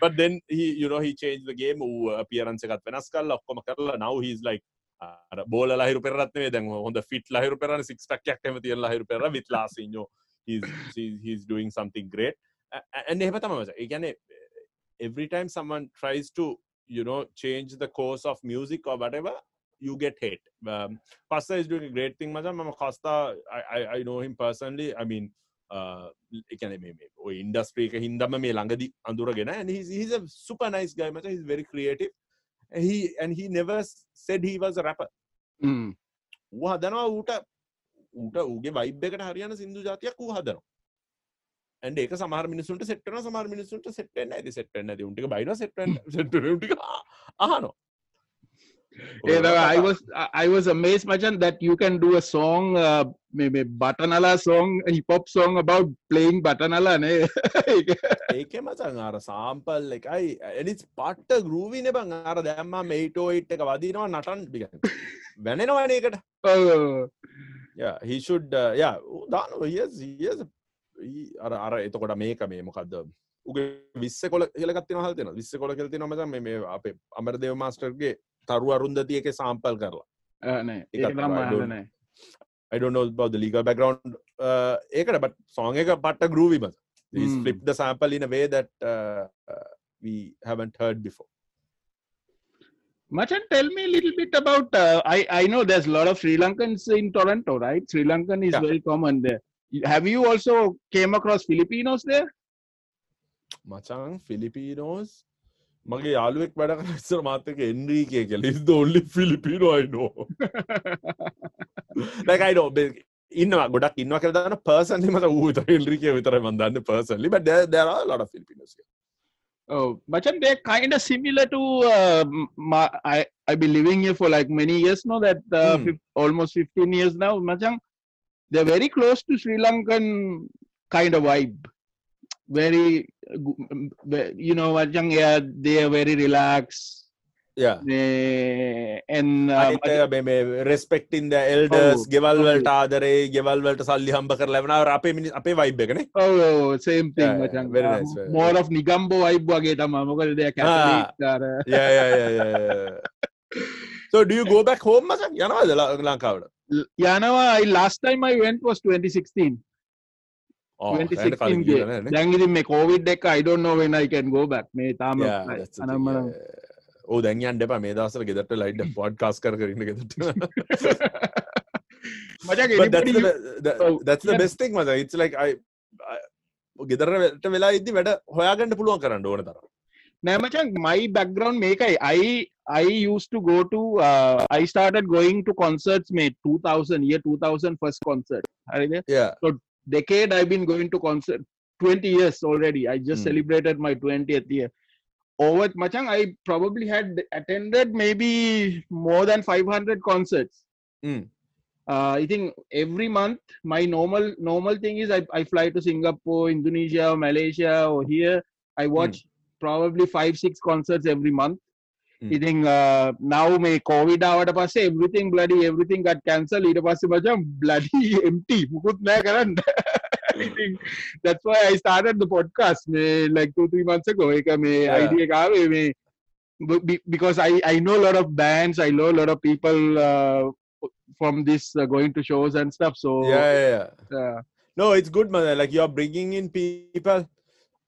but then he you know he changed the game. ඌ appearance එකත් වෙනස් කරලා ඔක්කොම කරලා now he's like අර බෝල ලහිරු පෙරත් නෙවෙයි දැන් හොඳ ෆිට් ලහිරු පෙරන pack එකක් එහෙම තියෙන ලහිරු පෙර with Lasinho he's he's, he's doing something great A- a- and එහෙම තමයි මචං. ඒ කියන්නේ every time someone tries to you know change the course of music or whatever you get hate um, Costa is doing a great thing මචං මම Costa I, I, I know him personally I mean uh, ඒ කියන්නේ මේ මේ ඔය industry එක හින්දම මේ ළඟදි අඳුරගෙන and he's, he's a super nice guy මචං he's very creative and he and he never s- said he was a rapper Mm. ඌ හදනවා ඌට ඌට ඌගේ වයිබ් එකට හරියන සිින්දු ජාතියක් වූ හදන ඇන්ඩ එක සමාර මිනිසුන්ට සෙට්න සමාර මිනිසුන්ට සෙට්න ඇති සෙට්න ට බයින සෙට ට ආනෝ I was I was amazed, Machan, that you can do a song, uh, maybe Batanala song, a hip hop song about playing Batanala, ne? ඒකේ. මචං අර සාම්පල් එකයි. එනිස් පට්ට ගරූවි නේ බං. අර දැම්මා මේටෝ ඉට් එක වදිනවා නටන් ටික වැනෙනවනේ ඒකට. yeah he should uh, yeah oh, දාන අර එතකොට මේක මේ මොකක්ද උගේ විස්ස කොල හෙලගත්ති හල්තින විස්ස කොල කෙල්ති නොමද මේ අපේ අමර දෙව මස්ටර්ගේ තරු අරුන්දතිය එක සාම්පල් කරලා අඩනෝ බව ලීගල් බැග්‍රවන්් ඒකට බට සෝන් එක පට්ට ගරූවිමද ලිප්ද සම්පල් ඉන වේ දැට් we haven't heard before. Machan, tell me a little bit about. Uh, I I know there's a lot of Sri Lankans in Toronto, right? Sri Lankan is Yeah. very common there. Have you also came across Filipinos there? මචං ෆිලිපීනෝස් මගේ යාලුවෙක් වැඩ කරස්සර මාතක එන්රීකය කෙල is the only Filipino I know like I know but ඉන්නවා ගොඩක් ඉන්නවා කියලා දාන personally මට ඌ විතර එන්රිකේ විතරයි මම දන්නේ personally but Oh, Machan, they're kind of similar to. Uh, my, I I've been living here for like many years now. That uh, Hmm. fif- almost 15 years now. Machan, they're very close to Sri Lankan kind of vibe. Very, uh, you know, Machan, yeah, they are very relaxed. රෙස්පෙක්ටින් ද එල්ඩස් ගෙවල් වලට ආදරේ ගෙවල් වලට සල්ලි හම්බ කර ලැබෙනව. අපේ මිනි අපේ වයිබ් එකන same mall of Negombo vibe වගේ තම මොකද දෙයක් ah. So do you go back home මසක් යනවාද ලංකාවට? යනවා. Last time I went was 2016 දැගිරින් මේ කෝවිඩ් එක අයිඩොන්නෝ වෙන එකන් ගෝබක් මේ තාම අනම්මන that's the thing, අනම්මනම්. yeah, yeah. ඕ දැන් යන්න එපා මේ දවස්වල ගෙදරට ලයිට් පොඩ්කාස්ට් කර කර ඉන්න ගෙදරට මචං but that's anybody the, you- be- the, Oh, that's the yeah. best thing මචං it's like I, I ගෙදරට වෙලා ඉද්දි වැඩ හොයාගන්න පුළුවන් කරන්න ඕන තරම් නෑ මචං my background මේකයි I I used to go to uh, I started going to concerts මේ 2000 year 2000 first concert හරිද yeah decade I've been going to concert 20 years already. I just Hmm. celebrated my 20th year. Over Machang, I probably had attended maybe more than 500 concerts. Hmm. Uh, I think every month my normal normal thing is I, I fly to Singapore, Indonesia, or Malaysia, or here. I watch probably five six concerts every month. Hmm. I think uh, now may COVID ආවට පස්සේ everything bloody everything got cancelled ඊට පස්සේ මචං bloody empty මුකුත් නෑ කරන්න I think that's why I started the podcast may, like two three months ago ඒක මේ Yeah. idea එක ආවේ මේ b- be- because I I know a lot of bands I know a lot of people uh, from this uh, going to shows and stuff so yeah yeah, yeah. uh, no it's good man like you're bringing in people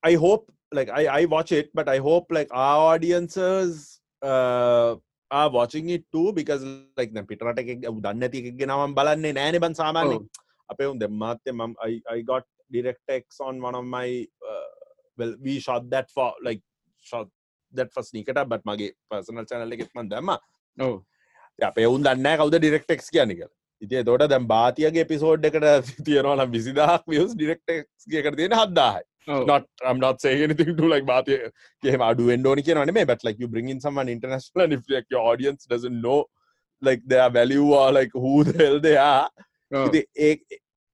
i hope like I, I watch it, but I hope like our audiences uh, are watching it too because like දැන් පිටරට එකෙක් දන්නේ නැති එකෙක් ගෙනාව මම බලන්නේ නෑනේ බන් සාමාන්‍යයෙන් ඔව්. අපේ උන් දැන් මාත් මම I got direct X on one of my uh, well we shot that for like shot that for sneaker tab but මගේ personal channel එකෙත් මම දැම්මා. ඔව්. අපේ උන් දන්නේ කවුද direct X කියන්නේ කියලා. ඉතින් එතකොට දැන් බාතියගේ එපිසෝඩ් එකට තියනවා නම් 20000ක් views direct X එකට තියෙන 7000යි ඔව්. Not I'm not saying anything to like Bhatia game අඩු වෙන්න ඕනි කියනවා නෙමෙයි but like you bring in someone international and if like your audience doesn't know like their value or like who the hell they are ඔව් ඉතින් ඒ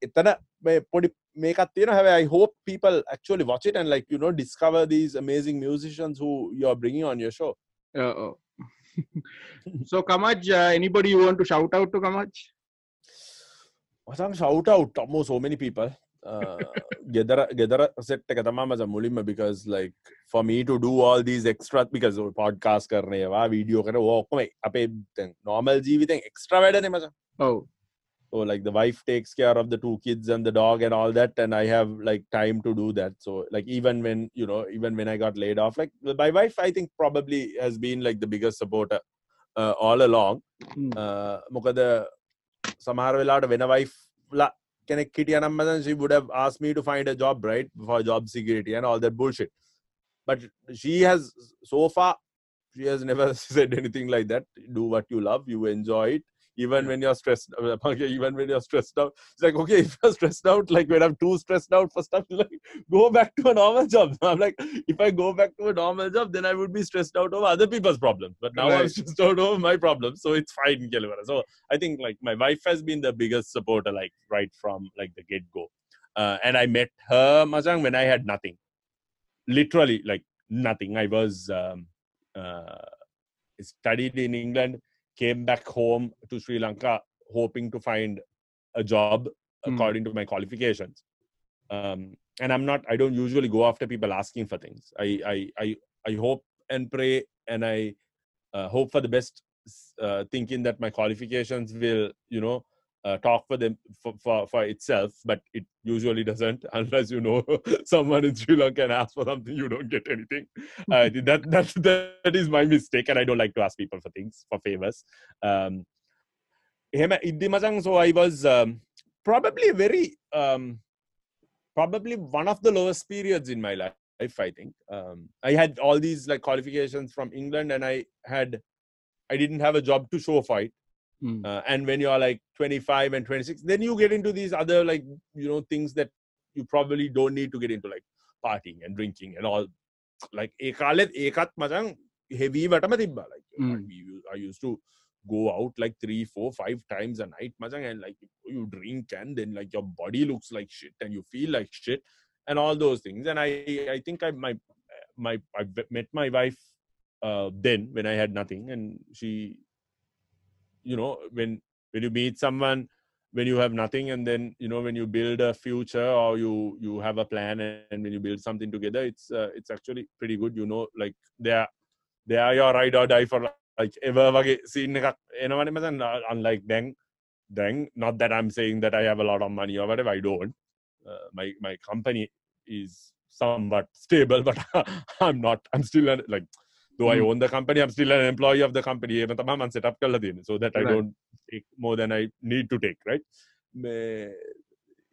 එතන මේ පොඩි මේකක් තියෙනවා හැබැයි I hope people actually watch it and like you know discover these amazing musicians who you are bringing on your show ඔව් ඔව් so Kamaj uh, anybody you want to shout out to Kamaj මසං shout out අම්මෝ so many people uh, ගෙදර ගෙදර set එක තමා මච මුලින්ම because like for me to do all these extra because podcast කරනයවා video කර ඕක්කම අපේ normal ජීවිතෙන් extra වැඩනේ මච ඔව් so like the wife takes care of the two kids and the dog and all that and i have like time to do that so like even when you know even when i got laid off like my wife i think probably has been like the biggest supporter uh, all along Hmm. uh, මොකද සමහර වෙලාට වෙන wife ලා කෙනෙක් හිටියනම් මතන් she would have asked me to find a job right for job security and all that bullshit but she has so far she has never said anything like that do what you love you enjoy it even when you're stressed okay, even when you're stressed out it's like okay if you're stressed out like when i'm too stressed out for stuff like go back to a normal job. I'm like if i go back to a normal job then i would be stressed out over other people's problems but now i'm Right. stressed out over my problems so it's fine so i think like my wife has been the biggest supporter like right from like the get-go. Uh, and i met her Mazang, when i had nothing. Literally like nothing. I was um, uh, studied in england came back home to sri lanka hoping to find a job Hmm. according to my qualifications um, and i'm not i don't usually go after people asking for things i i i, I hope and pray and i uh, hope for the best uh, thinking that my qualifications will you know uh, talk for them for, for, for, itself but it usually doesn't unless you know someone in sri lanka and ask for something you don't get anything. Uh, that, that that is my mistake and i don't like to ask people for things for favors. Um, so i was um, probably very um, probably one of the lowest periods in my life i think. Um, i had all these like qualifications from england and i had i didn't have a job to show for it. Hmm. uh, and when you're like 25 and 26 then you get into these other like you know things that you probably don't need to get into like partying and drinking and all like ඒ කාලෙත් ඒකත් මචං heavy වටම තිබ්බා like Mm. we u- I used to go out like three, four, five times a night, machang, and like you drink and then like your body looks like shit and you feel like shit and all those things. And I, I think I my my I met my wife uh, then when I had nothing, and she, you know, when when you meet someone when you have nothing and then you know when you build a future or you you have a plan and when you build something together it's uh, it's actually pretty good you know like they are they are your ride or die for like ever වගේ scene එකක් එනවනේ මචං unlike දැන් දැන් not that i'm saying that i have a lot of money or whatever i don't uh, my my company is somewhat stable but i'm not i'm still an, like though mm. I hmm. own the company, I'm still an employee of the company. so that I right. don't take more than I need to take, right?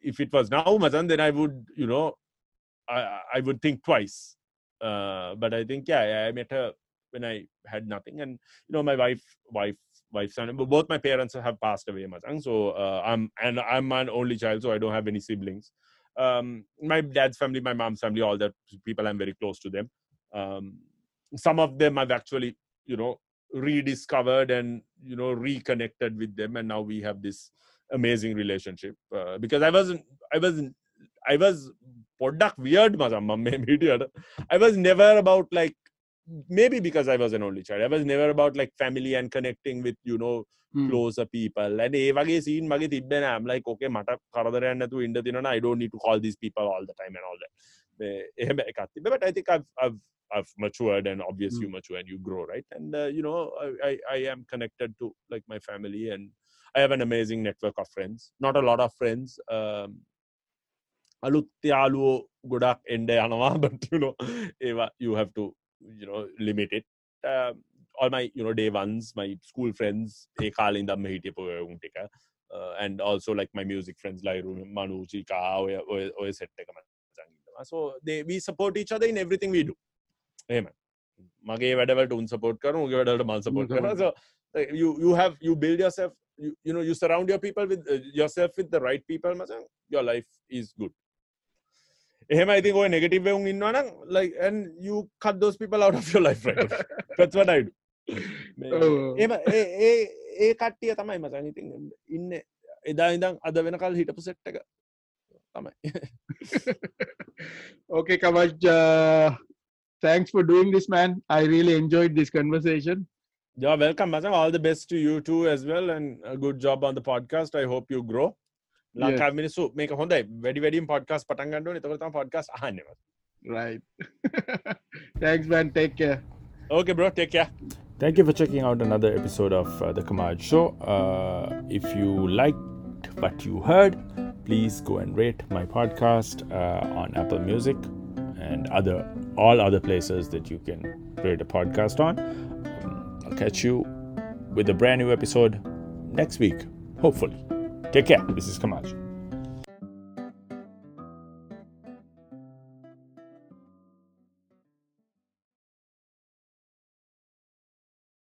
If it was now, then I would, you know, I, I would think twice. Uh, but I think, yeah, I met her when I had nothing, and you know, my wife, wife, wife, son, but both my parents have passed away, So uh, I'm and I'm an only child, so I don't have any siblings. Um, my dad's family, my mom's family, all that people, I'm very close to them. Um, some of them i've actually you know rediscovered and you know reconnected with them and now we have this amazing relationship uh, because i wasn't i wasn't i was පොඩ්ඩක් weird මසම් මම මේ මීටියට i was never about like maybe because i was an only child i was never about like family and connecting with you know Hmm. closer people and ඒ වගේ scene මගේ තිබ්බේ නෑ i'm like okay මට කරදරයක් නැතුව ඉන්න තියෙනවා i don't need to call these people all the time and all that මේ එහෙම එකක් තිබ්බේ but i think i've i've i've matured and obviously you mature and you grow right and uh, you know I, I i am connected to like my family and i have an amazing network of friends not a lot of friends um අලුත් යාලුවෝ ගොඩක් එන්ඩ යනවා button ඒවා you have to you know limit it uh, all my you know day ones my school friends ඒ කාලින් දම්ම හිටියපුුන් ටික uh, and also like my music friends like Manu Chika ඔය ඔය ඔය set එකම ඉන්නවා so they we support each other in everything we do එහෙම මගේ වැඩවලට උන් support කරන උගේ වැඩවලට මල් support කරන you have you build yourself you, you know you surround your people with uh, yourself with the right people මචං your life is good. එහෙම ඉතින් ඔය නෙගටිව් වුන් ඉන්නවනම් like and you cut those people out of your life right that's what I do. Oh. එම ඒ ඒ කට්ටිය තමයි මචන් ඉතින් ඉන්න එදා ඉදම් අද වෙනකල් හිටපු සෙට් එක තමයි. Kamaj, uh, thanks for doing this, man. I really enjoyed this conversation. Yeah, welcome, Mazam. All the best to you too as well, and a good job on the podcast. I hope you grow. Lanka මිනිස්සු මේක හොඳයි වැඩි වැඩින් podcast පටන් ගන්නඩ එතකට තම podcast අහන්නව Right. thanks, man. Take care. Okay bro tech care. Thank you for checking out another episode of uh, The Kamaj Show. Uh, if you liked what you heard, please go and rate my podcast uh, on Apple Music and other all other places that you can create a podcast on. Um, I'll catch you with a brand new episode next week, hopefully. Take care. This is Kamaj.